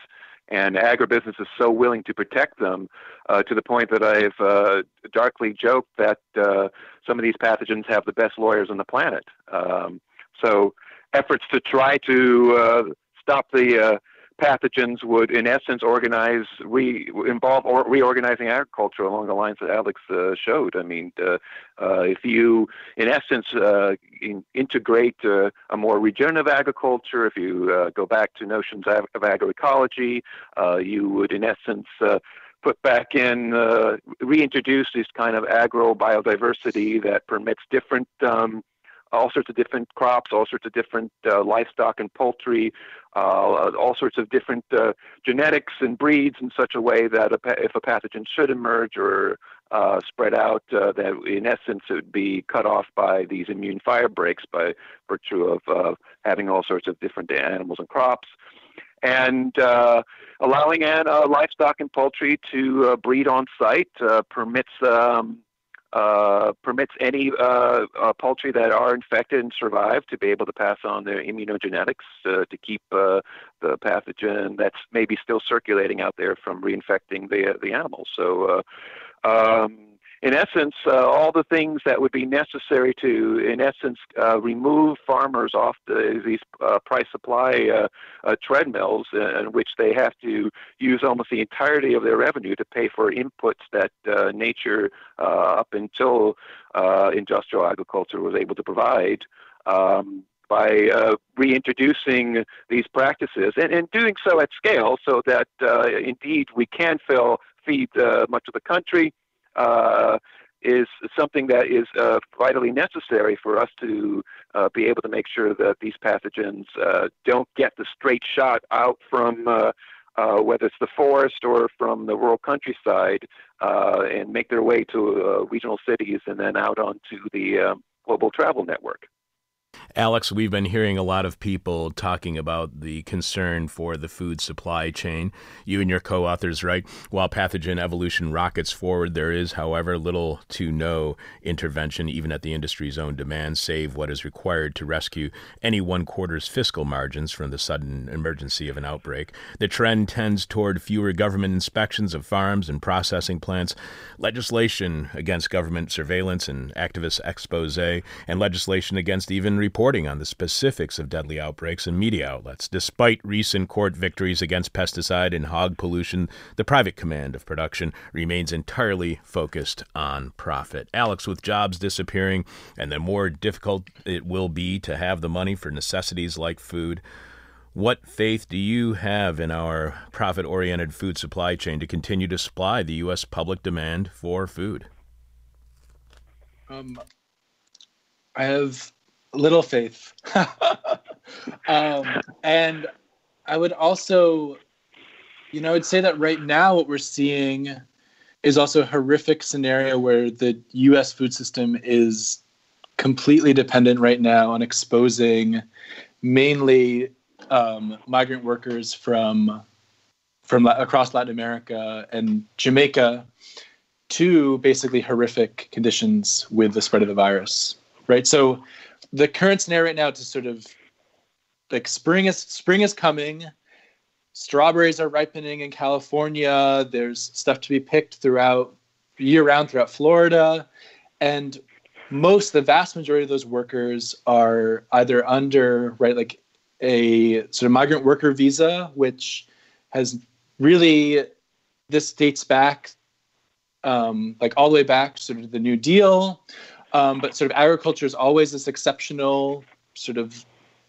E: And agribusiness is so willing to protect them uh, to the point that I've uh, darkly joked that uh, some of these pathogens have the best lawyers on the planet. Um, so efforts to try to uh, stop the uh, pathogens would, in essence, organize, re, involve or reorganizing agriculture along the lines that Alex uh, showed. I mean, uh, uh, if you, in essence, uh, in, integrate uh, a more regenerative agriculture, if you uh, go back to notions of, of agroecology, you would, in essence, put back in, reintroduce this kind of agro biodiversity that permits different um, all sorts of different crops, all sorts of different uh, livestock and poultry, uh, all sorts of different uh, genetics and breeds in such a way that a, if a pathogen should emerge or uh, spread out, uh, that in essence it would be cut off by these immune fire breaks by virtue of uh, having all sorts of different animals and crops. And allowing livestock and poultry to breed on site permits um, uh, permits any uh, uh, poultry that are infected and survive to be able to pass on their immunogenetics uh, to keep uh, the pathogen that's maybe still circulating out there from reinfecting the the animals. So. Um, in essence, uh, all the things that would be necessary to, in essence, uh, remove farmers off the, these uh, price supply uh, uh, treadmills in which they have to use almost the entirety of their revenue to pay for inputs that uh, nature, up until industrial agriculture, was able to provide. Um, by uh, reintroducing these practices and, and doing so at scale so that uh, indeed we can fill, feed uh, much of the country uh, is something that is uh, vitally necessary for us to uh, be able to make sure that these pathogens uh, don't get the straight shot out from uh, uh, whether it's the forest or from the rural countryside and make their way to regional cities and then out onto the global travel network.
B: Alex, we've been hearing a lot of people talking about the concern for the food supply chain. You and your co authors write While pathogen evolution rockets forward, there is, however, little to no intervention, even at the industry's own demand, save what is required to rescue any one quarter's fiscal margins from the sudden emergency of an outbreak. The trend tends toward fewer government inspections of farms and processing plants, legislation against government surveillance and activist expose, and legislation against even reporting on the specifics of deadly outbreaks in media outlets. Despite recent court victories against pesticide and hog pollution, the private command of production remains entirely focused on profit. Alex, with jobs disappearing and the more difficult it will be to have the money for necessities like food, what faith do you have in our profit oriented food supply chain to continue to supply the U.S. public demand for food?
F: Um, I have little faith. [LAUGHS] um, and I would also, you know, I would say that right now what we're seeing is also a horrific scenario where the U.S. food system is completely dependent right now on exposing mainly um, migrant workers from from across Latin America and Jamaica to basically horrific conditions with the spread of the virus. Right. So the current scenario right now to sort of like spring is spring is coming. Strawberries are ripening in california. There's stuff to be picked throughout year round throughout florida. And most the vast majority of those workers are either under right like a sort of migrant worker visa which has really this dates back um, like all the way back to sort of the new deal um, but sort of agriculture is always this exceptional sort of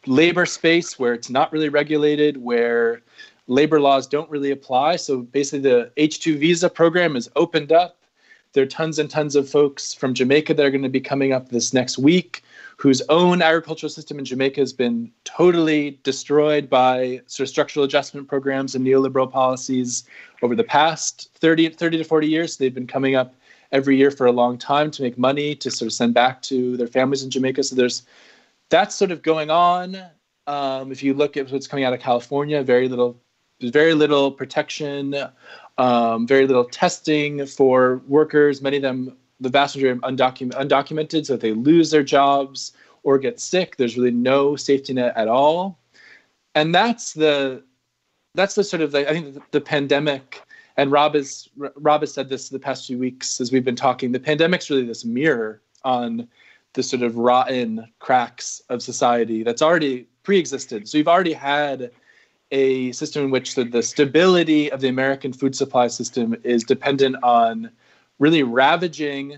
F: labor space where it's not really regulated, where labor laws don't really apply. So basically, the H2 visa program is opened up. There are tons and tons of folks from Jamaica that are going to be coming up this next week whose own agricultural system in Jamaica has been totally destroyed by sort of structural adjustment programs and neoliberal policies over the past 30, 30 to 40 years. They've been coming up every year for a long time to make money to sort of send back to their families in Jamaica. So there's that's sort of going on. Um, if you look at what's coming out of California, very little, very little protection, um, very little testing for workers. Many of them, the vast majority, are undocumented, undocumented. So if they lose their jobs or get sick, there's really no safety net at all. And that's the that's the sort of the, I think the, the pandemic and Rob has Rob has said this the past few weeks as we've been talking. The pandemic's really this mirror on the sort of rotten cracks of society that's already pre-existed. So you've already had a system in which the, the stability of the American food supply system is dependent on really ravaging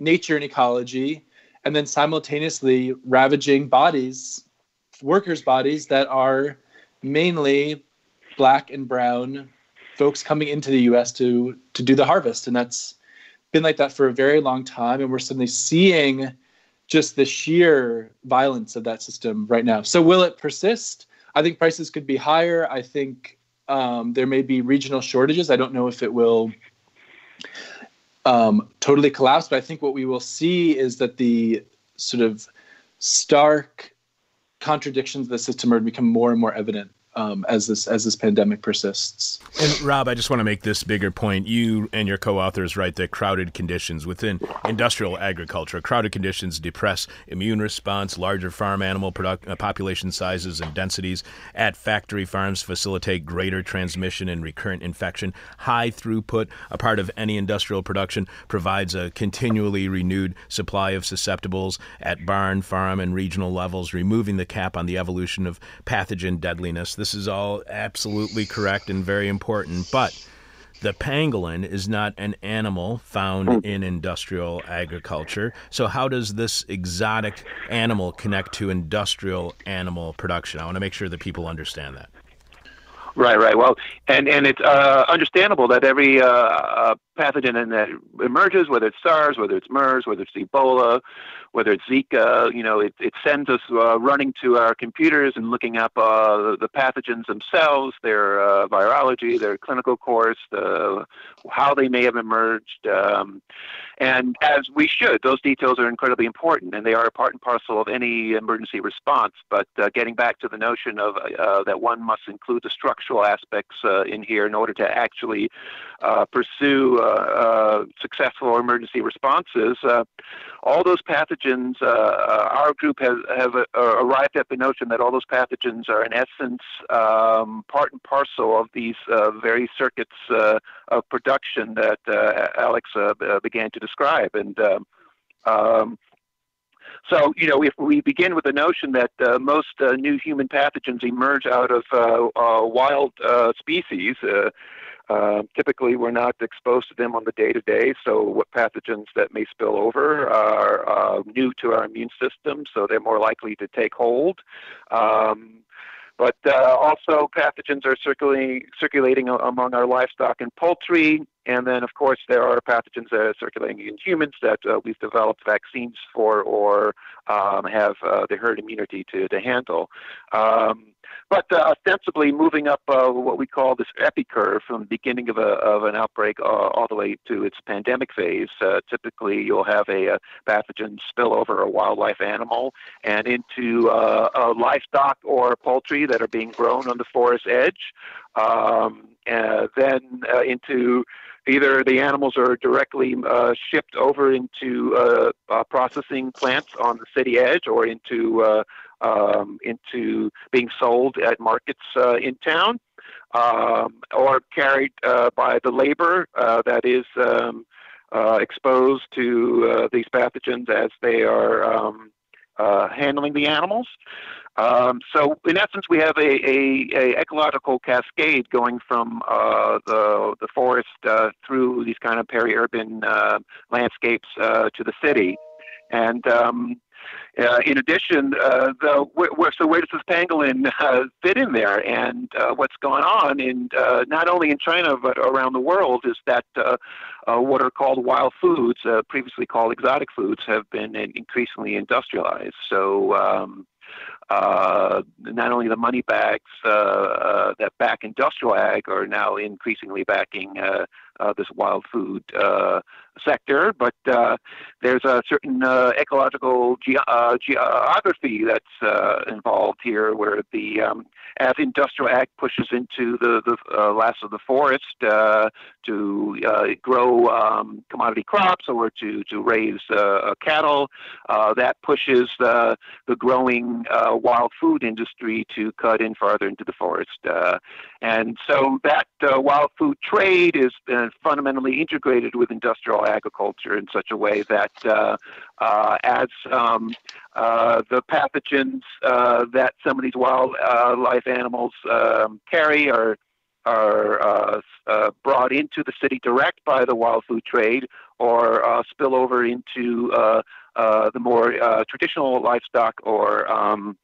F: nature and ecology, and then simultaneously ravaging bodies, workers' bodies that are mainly black and brown folks coming into the U.S. to to do the harvest, and that's been like that for a very long time. And we're suddenly seeing just the sheer violence of that system right now. So will it persist? I think prices could be higher. I think um, there may be regional shortages. I don't know if it will um, totally collapse, but I think what we will see is that the sort of stark contradictions of the system are become more and more evident um, as this as this pandemic persists.
B: And Rob, I just want to make this bigger point. You and your co-authors write that crowded conditions within industrial agriculture, crowded conditions depress immune response, larger farm animal product, uh, population sizes and densities at factory farms facilitate greater transmission and recurrent infection. High throughput, a part of any industrial production, provides a continually renewed supply of susceptibles at barn, farm, and regional levels, removing the cap on the evolution of pathogen deadliness this is all absolutely correct and very important. But the pangolin is not an animal found hmm. in industrial agriculture. So, how does this exotic animal connect to industrial animal production? I want to make sure that people understand that.
E: Right, right. Well, and and it's uh, understandable that every uh, uh, pathogen that emerges, whether it's SARS, whether it's MERS, whether it's Ebola, whether it's Zika, you know, it, it sends us uh, running to our computers and looking up uh, the pathogens themselves, their uh, virology, their clinical course, the, how they may have emerged. Um, and as we should, those details are incredibly important, and they are a part and parcel of any emergency response. But uh, getting back to the notion of uh, that one must include the structural aspects uh, in here in order to actually uh, pursue uh, uh, successful emergency responses, all those pathogens, our group has have arrived at the notion that all those pathogens are in essence um, part and parcel of these very circuits of production that Alex began to. And um, um, so, you know, if we begin with the notion that uh, most uh, new human pathogens emerge out of uh, uh wild uh, species, uh, typically we're not exposed to them on the day to day. So, what pathogens that may spill over are new to our immune system, so they're more likely to take hold. Um, but uh, also, pathogens are circulating, circulating among our livestock and poultry. And then, of course, there are pathogens that are circulating in humans that uh, we've developed vaccines for or um, have uh, the herd immunity to, to handle. Um, but uh, ostensibly moving up uh, what we call this epicurve from the beginning of, a, of an outbreak uh, all the way to its pandemic phase. Uh, typically, you'll have a, a, pathogen spill over a wildlife animal and into uh, livestock or poultry that are being grown on the forest edge, um, then uh, into either the animals are directly uh, shipped over into uh, uh, processing plants on the city edge or into uh, um, into being sold at markets uh, in town, um, or carried uh, by the labor that is um, exposed to these pathogens as they are um, handling the animals. Um, so, in essence, we have a, a, a ecological cascade going from uh, the the forest uh, through these kind of peri-urban uh, landscapes uh, to the city, and um, uh, in addition, uh, the where, where, so where does this pangolin fit in there? And what's going on in not only in China but around the world is that what are called wild foods, previously called exotic foods, have been increasingly industrialized. So um, uh, not only the money bags uh, uh, that back industrial ag are now increasingly backing uh, uh, this wild food uh, sector, but uh, there's a certain uh, ecological ge- uh, geography that's involved here, where the um, as industrial ag pushes into the the last of the forest to grow um, commodity crops or to to raise cattle, that pushes the the growing wild food industry to cut in farther into the forest. Uh, and so that uh, wild food trade is uh, fundamentally integrated with industrial agriculture in such a way that uh, uh, as um, uh, the pathogens uh, that some of these wildlife animals um, carry are are uh, uh, brought into the city direct by the wild food trade or uh, spill over into uh, uh, the more uh, traditional livestock or um,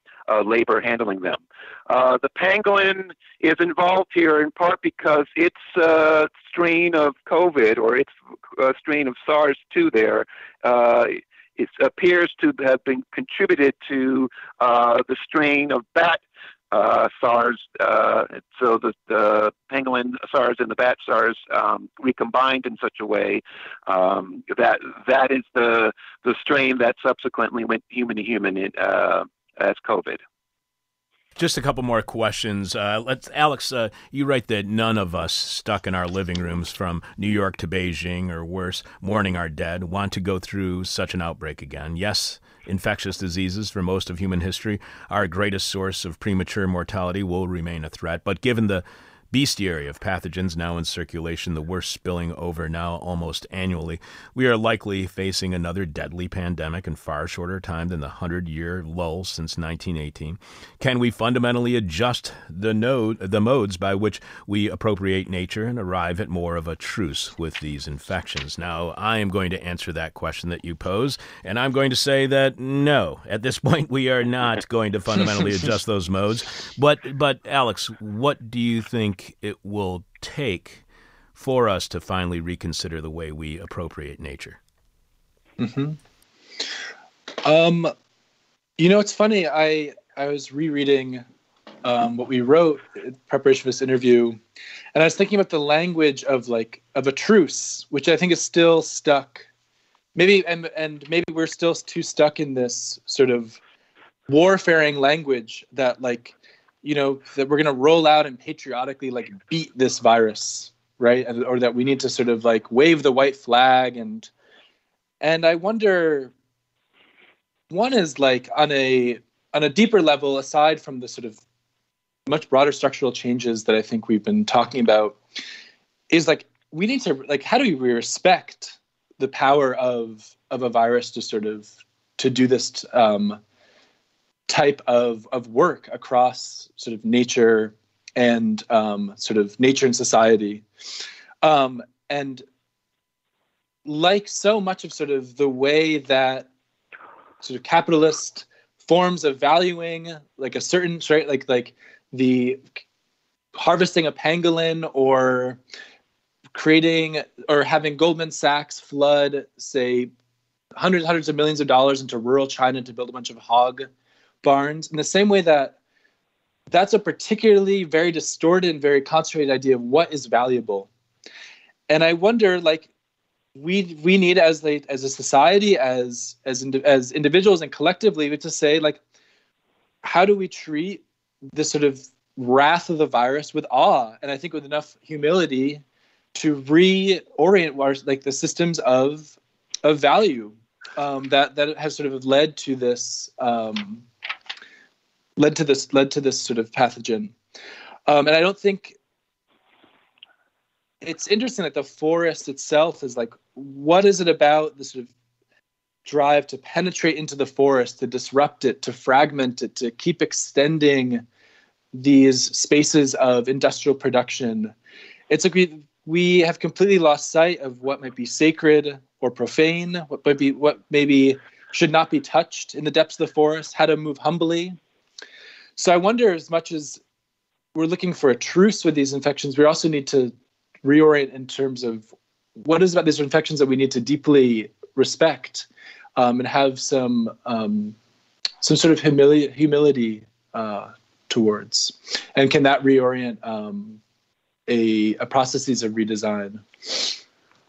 E: labor handling them. the pangolin is involved here in part because its strain of COVID or its strain of SARS-2 there it appears to have been contributed to the strain of bat uh, SARS. Uh, so the, the pangolin SARS and the bat SARS um, recombined in such a way um, that that is the the strain that subsequently went human to human uh, as COVID.
B: Just a couple more questions. Uh, let's, Alex. Uh, you write that none of us stuck in our living rooms from New York to Beijing, or worse, mourning our dead, want to go through such an outbreak again. Yes, infectious diseases for most of human history, our greatest source of premature mortality will remain a threat. But given the bestiary of pathogens now in circulation, the worst spilling over now almost annually, we are likely facing another deadly pandemic in far shorter time than the 100 year lull since 1918. Can we fundamentally adjust the, node, the modes by which we appropriate nature and arrive at more of a truce with these infections? Now, I am going to answer that question that you pose, and I'm going to say that no, at this [LAUGHS] point, we are not going to fundamentally adjust those modes. But, but Alex, what do you think? It will take for us to finally reconsider the way we appropriate nature?
F: Hmm. Um, you know, it's funny. I I was rereading um, what we wrote in preparation for this interview, and I was thinking about the language of like of a truce, which I think is still stuck. Maybe and and maybe we're still too stuck in this sort of warfaring language that like you know that we're going to roll out and patriotically like beat this virus right? Or that we need to sort of like wave the white flag and and i wonder one is like on a on a deeper level aside from the sort of much broader structural changes that i think we've been talking about is like we need to like how do we respect the power of of a virus to sort of to do this um, type of of work across sort of nature and um, sort of nature and society, um, and like so much of sort of the way that sort of capitalist forms of valuing like a certain right like like the harvesting a pangolin or creating or having Goldman Sachs flood say hundreds hundreds of millions of dollars into rural China to build a bunch of hog barns in the same way that that's a particularly very distorted and very concentrated idea of what is valuable. And i wonder like we we need as they as a society as as as individuals and collectively to say like how do we treat this sort of wrath of the virus with awe? And i think with enough humility to reorient our, like the systems of of value um, that that has sort of led to this um, led to this led to this sort of pathogen. Um, and I don't think it's interesting that the forest itself is like, what is it about the sort of drive to penetrate into the forest, to disrupt it, to fragment it, to keep extending these spaces of industrial production? It's like we we have completely lost sight of what might be sacred or profane, what might be what maybe should not be touched in the depths of the forest, how to move humbly, so I wonder, as much as we're looking for a truce with these infections, we also need to reorient in terms of what is about these infections that we need to deeply respect um, and have some um, some sort of humili- humility uh, towards, and can that reorient um, a, a processes of redesign?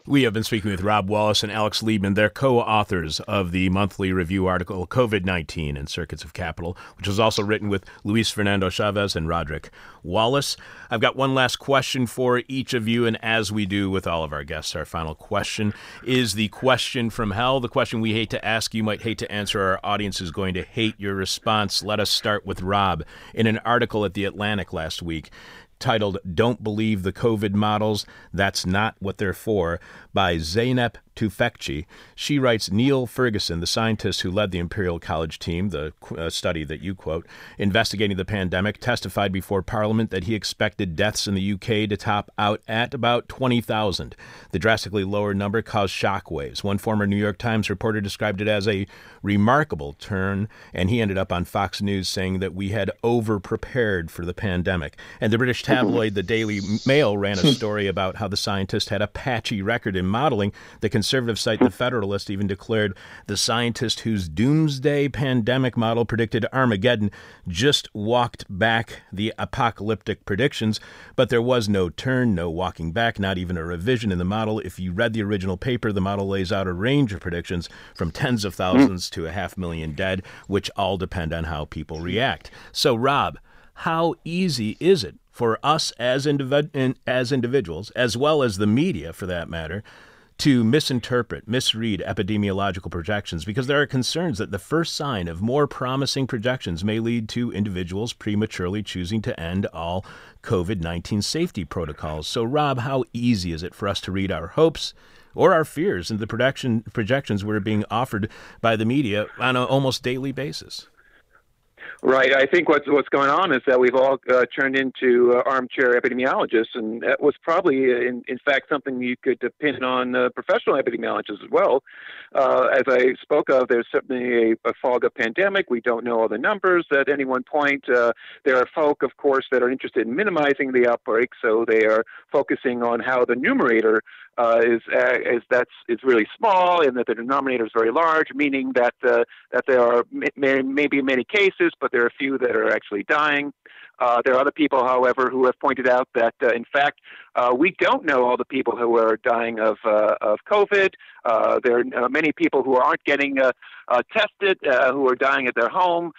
B: We have been speaking with Rob Wallace and Alex Liebman. They're co authors of the monthly review article COVID 19 and Circuits of Capital, which was also written with Luis Fernando Chaves and Rodrick Wallace. I've got one last question for each of you, and as we do with all of our guests, our final question is the question from hell. The question we hate to ask, you might hate to answer. Our audience is going to hate your response. Let us start with Rob. In an article at The Atlantic last week, titled Don't Believe the COVID Models, That's Not What They're For, by Zeynep Tufekci. She writes Neil Ferguson, the scientist who led the Imperial College team, the uh, study that you quote, investigating the pandemic, testified before Parliament that he expected deaths in the UK to top out at about 20,000. The drastically lower number caused shockwaves. One former New York Times reporter described it as a remarkable turn, and he ended up on Fox News saying that we had over prepared for the pandemic. And the British tabloid, the Daily Mail, ran a [LAUGHS] story about how the scientist had a patchy record in modeling. The conservative site The Federalist even declared the scientist whose doomsday pandemic model predicted Armageddon just walked back the apocalyptic predictions, but there was no turn, no walking back, not even a revision in the model. If you read the original paper, the model lays out a range of predictions from tens of thousands to a half million dead, which all depend on how people react. So, Rob, how easy is it for us as, individ- as individuals, as well as the media for that matter, to misinterpret, misread epidemiological projections because there are concerns that the first sign of more promising projections may lead to individuals prematurely choosing to end all COVID 19 safety protocols. So, Rob, how easy is it for us to read our hopes or our fears into the projection, projections we're being offered by the media on an almost daily basis?
E: Right. I think what's what's going on is that we've all uh, turned into uh, armchair epidemiologists, and that was probably, in, in fact, something you could depend on uh, professional epidemiologists as well. Uh, as I spoke of, there's certainly a, a, fog of pandemic. We don't know all the numbers at any one point. Uh, there are folk, of course, that are interested in minimizing the outbreak, so they are focusing on how the numerator uh, is uh, is that's is really small and that the denominator is very large, meaning that uh, that there are may, maybe many cases, but there are a few that are actually dying. Uh, there are other people, however, who have pointed out that, uh, in fact, uh, we don't know all the people who are dying of of COVID. there are many people who aren't getting tested, who are dying at their home.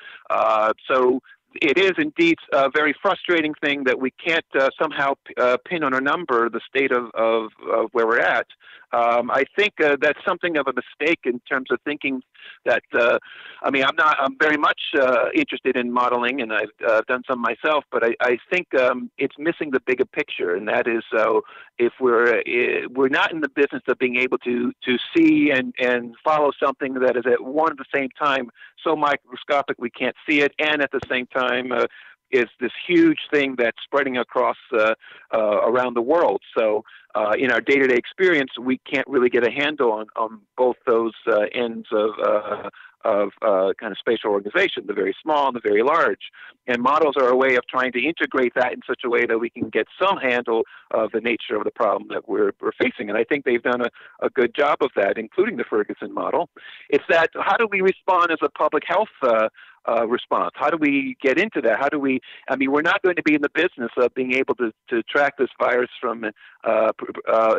E: so it is indeed a very frustrating thing that we can't uh, somehow uh, pin on a number the state of, of, of where we're at. Um, I think uh, that's something of a mistake in terms of thinking that. Uh, I mean, I'm not. I'm very much uh, interested in modeling, and I've uh, done some myself. But I, I think um, it's missing the bigger picture, and that is, so if we're we're not in the business of being able to to see and and follow something that is at one at the same time so microscopic we can't see it, and at the same time uh, is this huge thing that's spreading across uh, uh, around the world. So uh, in our day-to-day experience, we can't really get a handle on, on both those uh, ends of uh, of uh, kind of spatial organization, the very small and the very large. And models are a way of trying to integrate that in such a way that we can get some handle of the nature of the problem that we're, we're facing. And I think they've done a, a good job of that, including the Ferguson model. It's that how do we respond as a public health uh, response? How do we get into that? How do we? I mean, we're not going to be in the business of being able to, to track this virus from uh, uh,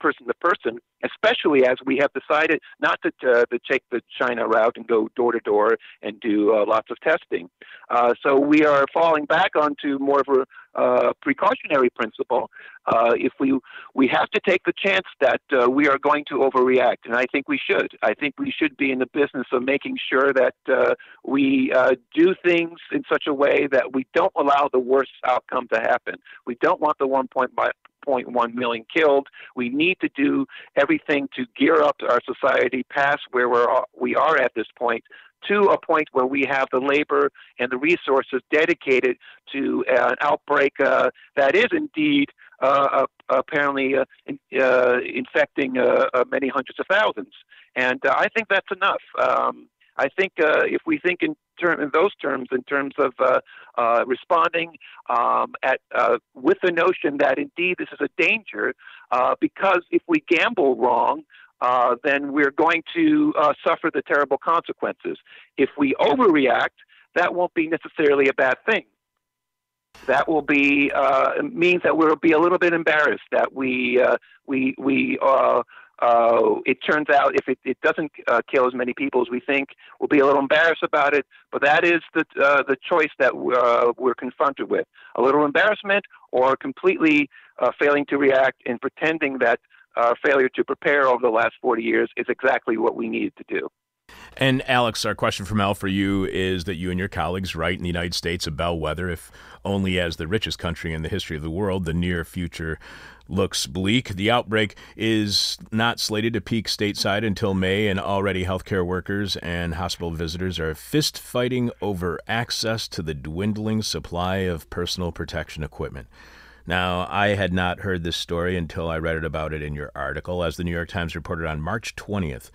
E: person to person, especially as we have decided not to, uh, to take the China route and go door to door and do uh, lots of testing. Uh, so we are falling back onto more of a uh, precautionary principle. Uh, if we we have to take the chance that uh, we are going to overreact, and I think we should. I think we should be in the business of making sure that uh, we uh, do things in such a way that we don't allow the worst outcome to happen. We don't want the 1.1 million killed. We need to do everything to gear up our society past where we're we are at this point to a point where we have the labor and the resources dedicated to an outbreak uh, that is indeed uh, uh, apparently uh, uh, infecting uh, many hundreds of thousands. And I think that's enough. Um, I think if we think in, term, in those terms, in terms of responding um, at with the notion that indeed this is a danger, because if we gamble wrong, uh, then we're going to uh, suffer the terrible consequences. If we overreact, that won't be necessarily a bad thing. that will be uh, means that we'll be a little bit embarrassed that we uh, we we uh, it turns out if it, it doesn't uh, kill as many people as we think, we'll be a little embarrassed about it. But that is the uh, the choice that uh, we're confronted with: a little embarrassment or completely uh, failing to react and pretending that our failure to prepare over the last 40 years is exactly what we needed to do.
B: And Alex, our question from hell for you is that you and your colleagues write in the United States a bellwether, if only as the richest country in the history of the world, the near future looks bleak. The outbreak is not slated to peak stateside until May, and already healthcare workers and hospital visitors are fist fighting over access to the dwindling supply of personal protection equipment. Now, I had not heard this story until I read it about it in your article, as the New York Times reported on March 20th.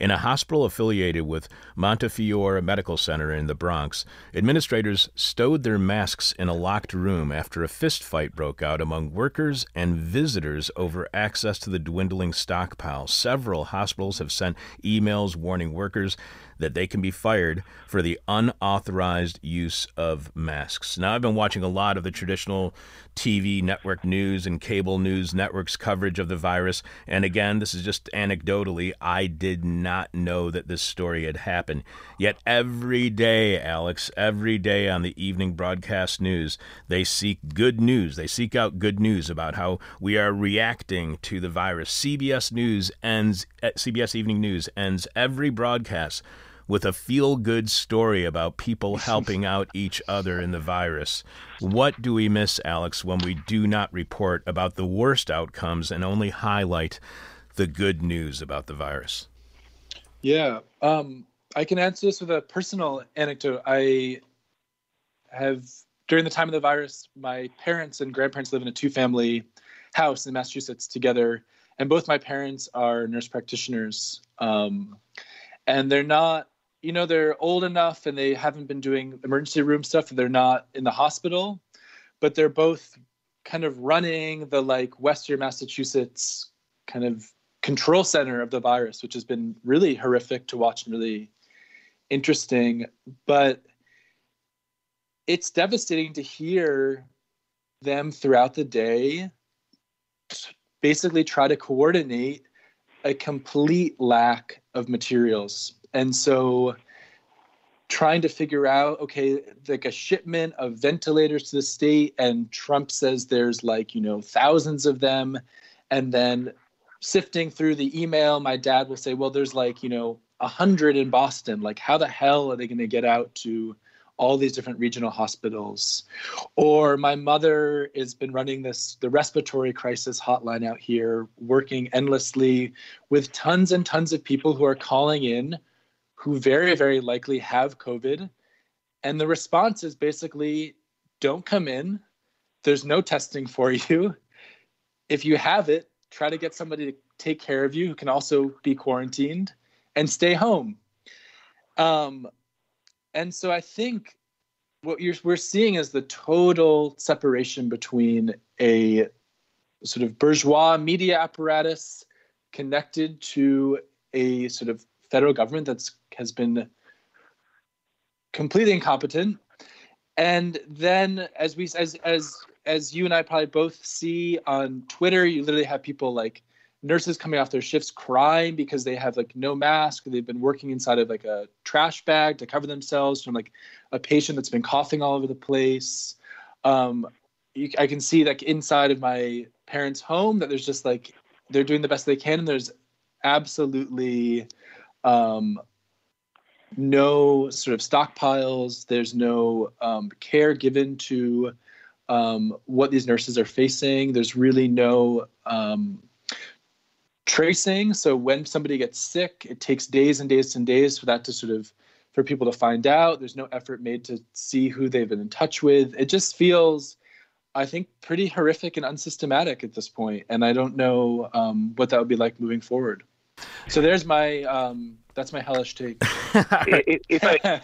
B: In a hospital affiliated with Montefiore Medical Center in the Bronx, administrators stowed their masks in a locked room after a fistfight broke out among workers and visitors over access to the dwindling stockpile. Several hospitals have sent emails warning workers that they can be fired for the unauthorized use of masks. Now, I've been watching a lot of the traditional TV network news and cable news networks coverage of the virus, and again, this is just anecdotally, I did not know that this story had happened. Yet every day, Alex, every day on the evening broadcast news, they seek good news. They seek out good news about how we are reacting to the virus. CBS News ends, eh, CBS Evening News ends every broadcast with a feel good story about people [LAUGHS] helping out each other in the virus. What do we miss, Alex, when we do not report about the worst outcomes and only highlight the good news about the virus?
F: Yeah, um, I can answer this with a personal anecdote. I have, during the time of the virus, my parents and grandparents live in a two family house in Massachusetts together. And both my parents are nurse practitioners. Um, and they're not you know they're old enough and they haven't been doing emergency room stuff and they're not in the hospital but they're both kind of running the like western massachusetts kind of control center of the virus which has been really horrific to watch and really interesting. But it's devastating to hear them throughout the day basically try to coordinate a complete lack of materials and so trying to figure out okay like a shipment of ventilators to the state and trump says there's like you know thousands of them and then sifting through the email my dad will say well there's like you know a hundred in boston. Like how the hell are they going to get out to all these different regional hospitals? Or my mother has been running this the respiratory crisis hotline out here working endlessly with tons and tons of people who are calling in who very, very likely have COVID. And the response is basically don't come in. There's no testing for [LAUGHS] you. If you have it, try to get somebody to take care of you who can also be quarantined and stay home. Um, and so I think what you're, we're seeing is the total separation between a sort of bourgeois media apparatus connected to a sort of federal government that's has been completely incompetent. And then as we as as as you and I probably both see on Twitter, you literally have people like nurses coming off their shifts crying because they have like no mask. They've been working inside of like a trash bag to cover themselves from like a patient that's been coughing all over the place. Um, you, I can see like inside of my parents' home that there's just like they're doing the best they can, and there's absolutely um, no sort of stockpiles. There's no um, care given to um, what these nurses are facing. There's really no um, tracing. So when somebody gets sick, it takes days and days and days for that to sort of for people to find out. There's no effort made to see who they've been in touch with. It just feels, I think, pretty horrific and unsystematic at this point. And I don't know um, what that would be like moving forward. So there's my um, that's my hellish take. [LAUGHS]
E: if, if I,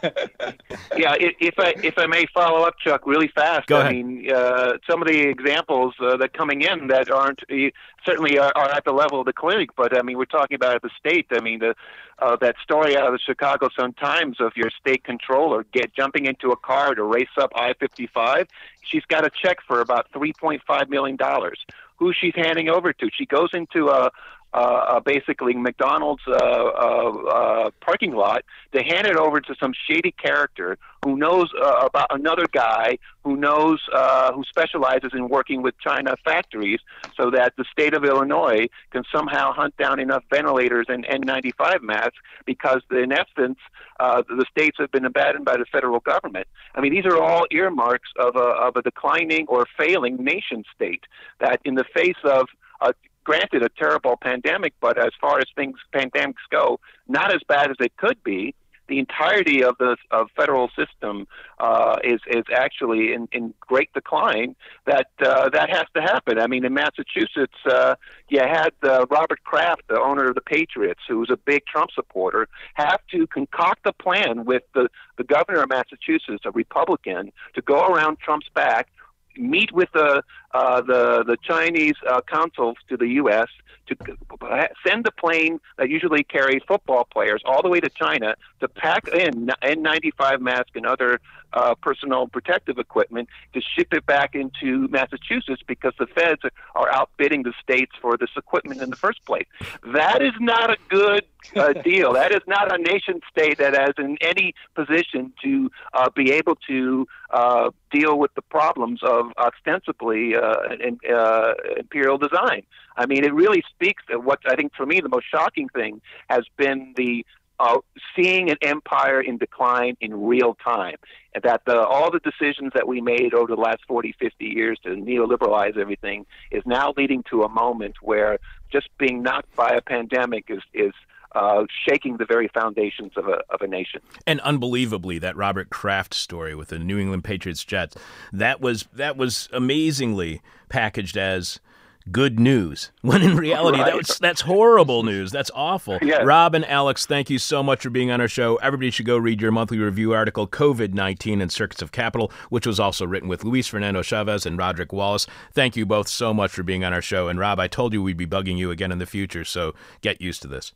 E: yeah, if, if I if I may follow up, Chuck, really fast.
B: Go
E: I mean, uh, some of the examples uh, that coming in that aren't uh, certainly are, are at the level of the clinic, but I mean, we're talking about at the state. I mean, the uh, that story out of the Chicago Sun Times of your state controller get jumping into a car to race up I-55. She's got a check for about 3.5 million dollars. Who she's handing over to? She goes into a uh, uh, basically McDonald's uh, uh, parking lot to hand it over to some shady character who knows about another guy who knows uh, who specializes in working with China factories, so that the state of Illinois can somehow hunt down enough ventilators and N95 masks because in essence uh, the states have been abandoned by the federal government. I mean these are all earmarks of a of a declining or failing nation state that in the face of a granted a terrible pandemic, but as far as things pandemics go, not as bad as it could be. The entirety of the of federal system uh, is is actually in, in great decline. That uh, that has to happen. I mean, in Massachusetts, uh, you had uh, Robert Kraft, the owner of the Patriots, who was a big Trump supporter, have to concoct a plan with the the governor of Massachusetts, a Republican, to go around Trump's back meet with the uh, the the Chinese uh, consuls to the U.S. to send a plane that usually carries football players all the way to China to pack in N95 masks and other uh, personal protective equipment to ship it back into Massachusetts because the feds are outbidding the states for this equipment in the first place. That is not a good uh, [LAUGHS] deal. That is not a nation state that is in any position to uh, be able to uh, deal with the problems of ostensibly uh, in, uh, imperial design. I mean, it really speaks to what I think for me the most shocking thing has been the uh, seeing an empire in decline in real time. And that the, all the decisions that we made over the last 40, 50 years to neoliberalize everything is now leading to a moment where just being knocked by a pandemic is, is uh, shaking the very foundations of a, of a nation.
B: And unbelievably, that Robert Kraft story with the New England Patriots Jets, that was that was amazingly packaged as good news. [LAUGHS] When in reality,
E: Right.
B: that's that's horrible news. That's awful.
E: Yes.
B: Rob and Alex, thank you so much for being on our show. Everybody should go read your monthly review article, COVID 19 and Circuits of Capital, which was also written with Luis Fernando Chaves and Rodrick Wallace. Thank you both so much for being on our show. And Rob, I told you we'd be bugging you again in the future, so get used to this.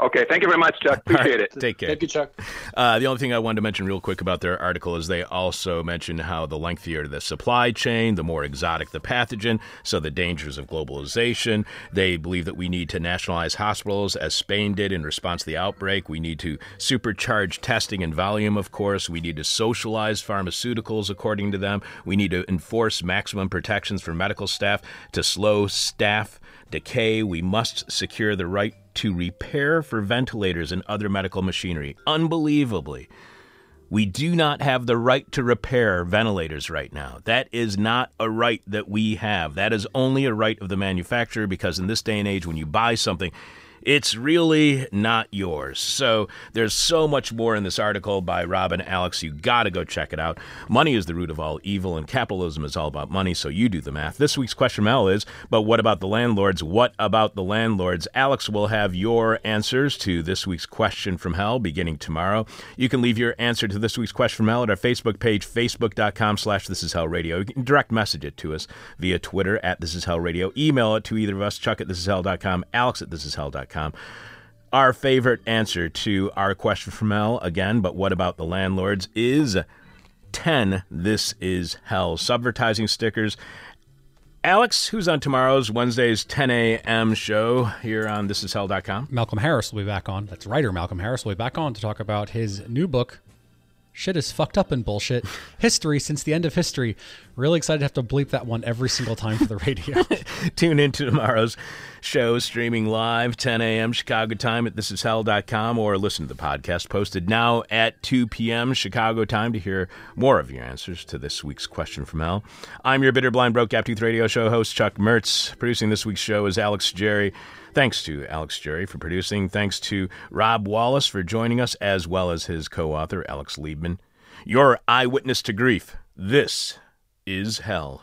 E: Okay, thank you very much, Chuck. Appreciate it.
B: Take care.
F: Thank you, Chuck.
B: Uh, the only thing I wanted to mention real quick about their article is they also mention how the lengthier the supply chain, the more exotic the pathogen, so the dangers of globalization. They believe that we need to nationalize hospitals as Spain did in response to the outbreak. We need to supercharge testing and volume, of course. We need to socialize pharmaceuticals, according to them. We need to enforce maximum protections for medical staff to slow staff decay. We must secure the right to repair for ventilators and other medical machinery. Unbelievably, we do not have the right to repair ventilators right now. That is not a right that we have. That is only a right of the manufacturer because in this day and age, when you buy something, it's really not yours. So there's so much more in this article by Robin Alex. You got to go check it out. Money is the root of all evil, and capitalism is all about money, so you do the math. This week's question Mel is, but what about the landlords? What about the landlords? Alex will have your answers to this week's question from hell beginning tomorrow. You can leave your answer to this week's question from hell at our Facebook page, facebook.com slash this is hell radio. You can direct message it to us via Twitter at this is hell radio. Email it to either of us, chuck at this is hell.com, alex at this is hell.com. Our favorite answer to our question from hell, again, but what about the landlords, is 10 This Is Hell. Subvertising stickers. Alex, who's on tomorrow's Wednesday's 10 a.m. show here on thisishell.com?
D: Malcolm Harris will be back on. That's writer Malcolm Harris will be back on to talk about his new book, Shit is Fucked Up and Bullshit [LAUGHS] History Since the End of History. Really excited to have to bleep that one every single time for the radio. [LAUGHS]
B: Tune in to tomorrow's show streaming live 10 a.m. Chicago time at thisishell.com or listen to the podcast posted now at 2 p.m. Chicago time to hear more of your answers to this week's question from hell. I'm your bitter, blind, broke, gap tooth radio show host, Chuck Mertz. Producing this week's show is Alex Jerry. Thanks to Alex Jerry for producing. Thanks to Rob Wallace for joining us, as well as his co author, Alex Liebman. Your eyewitness to grief. This is hell.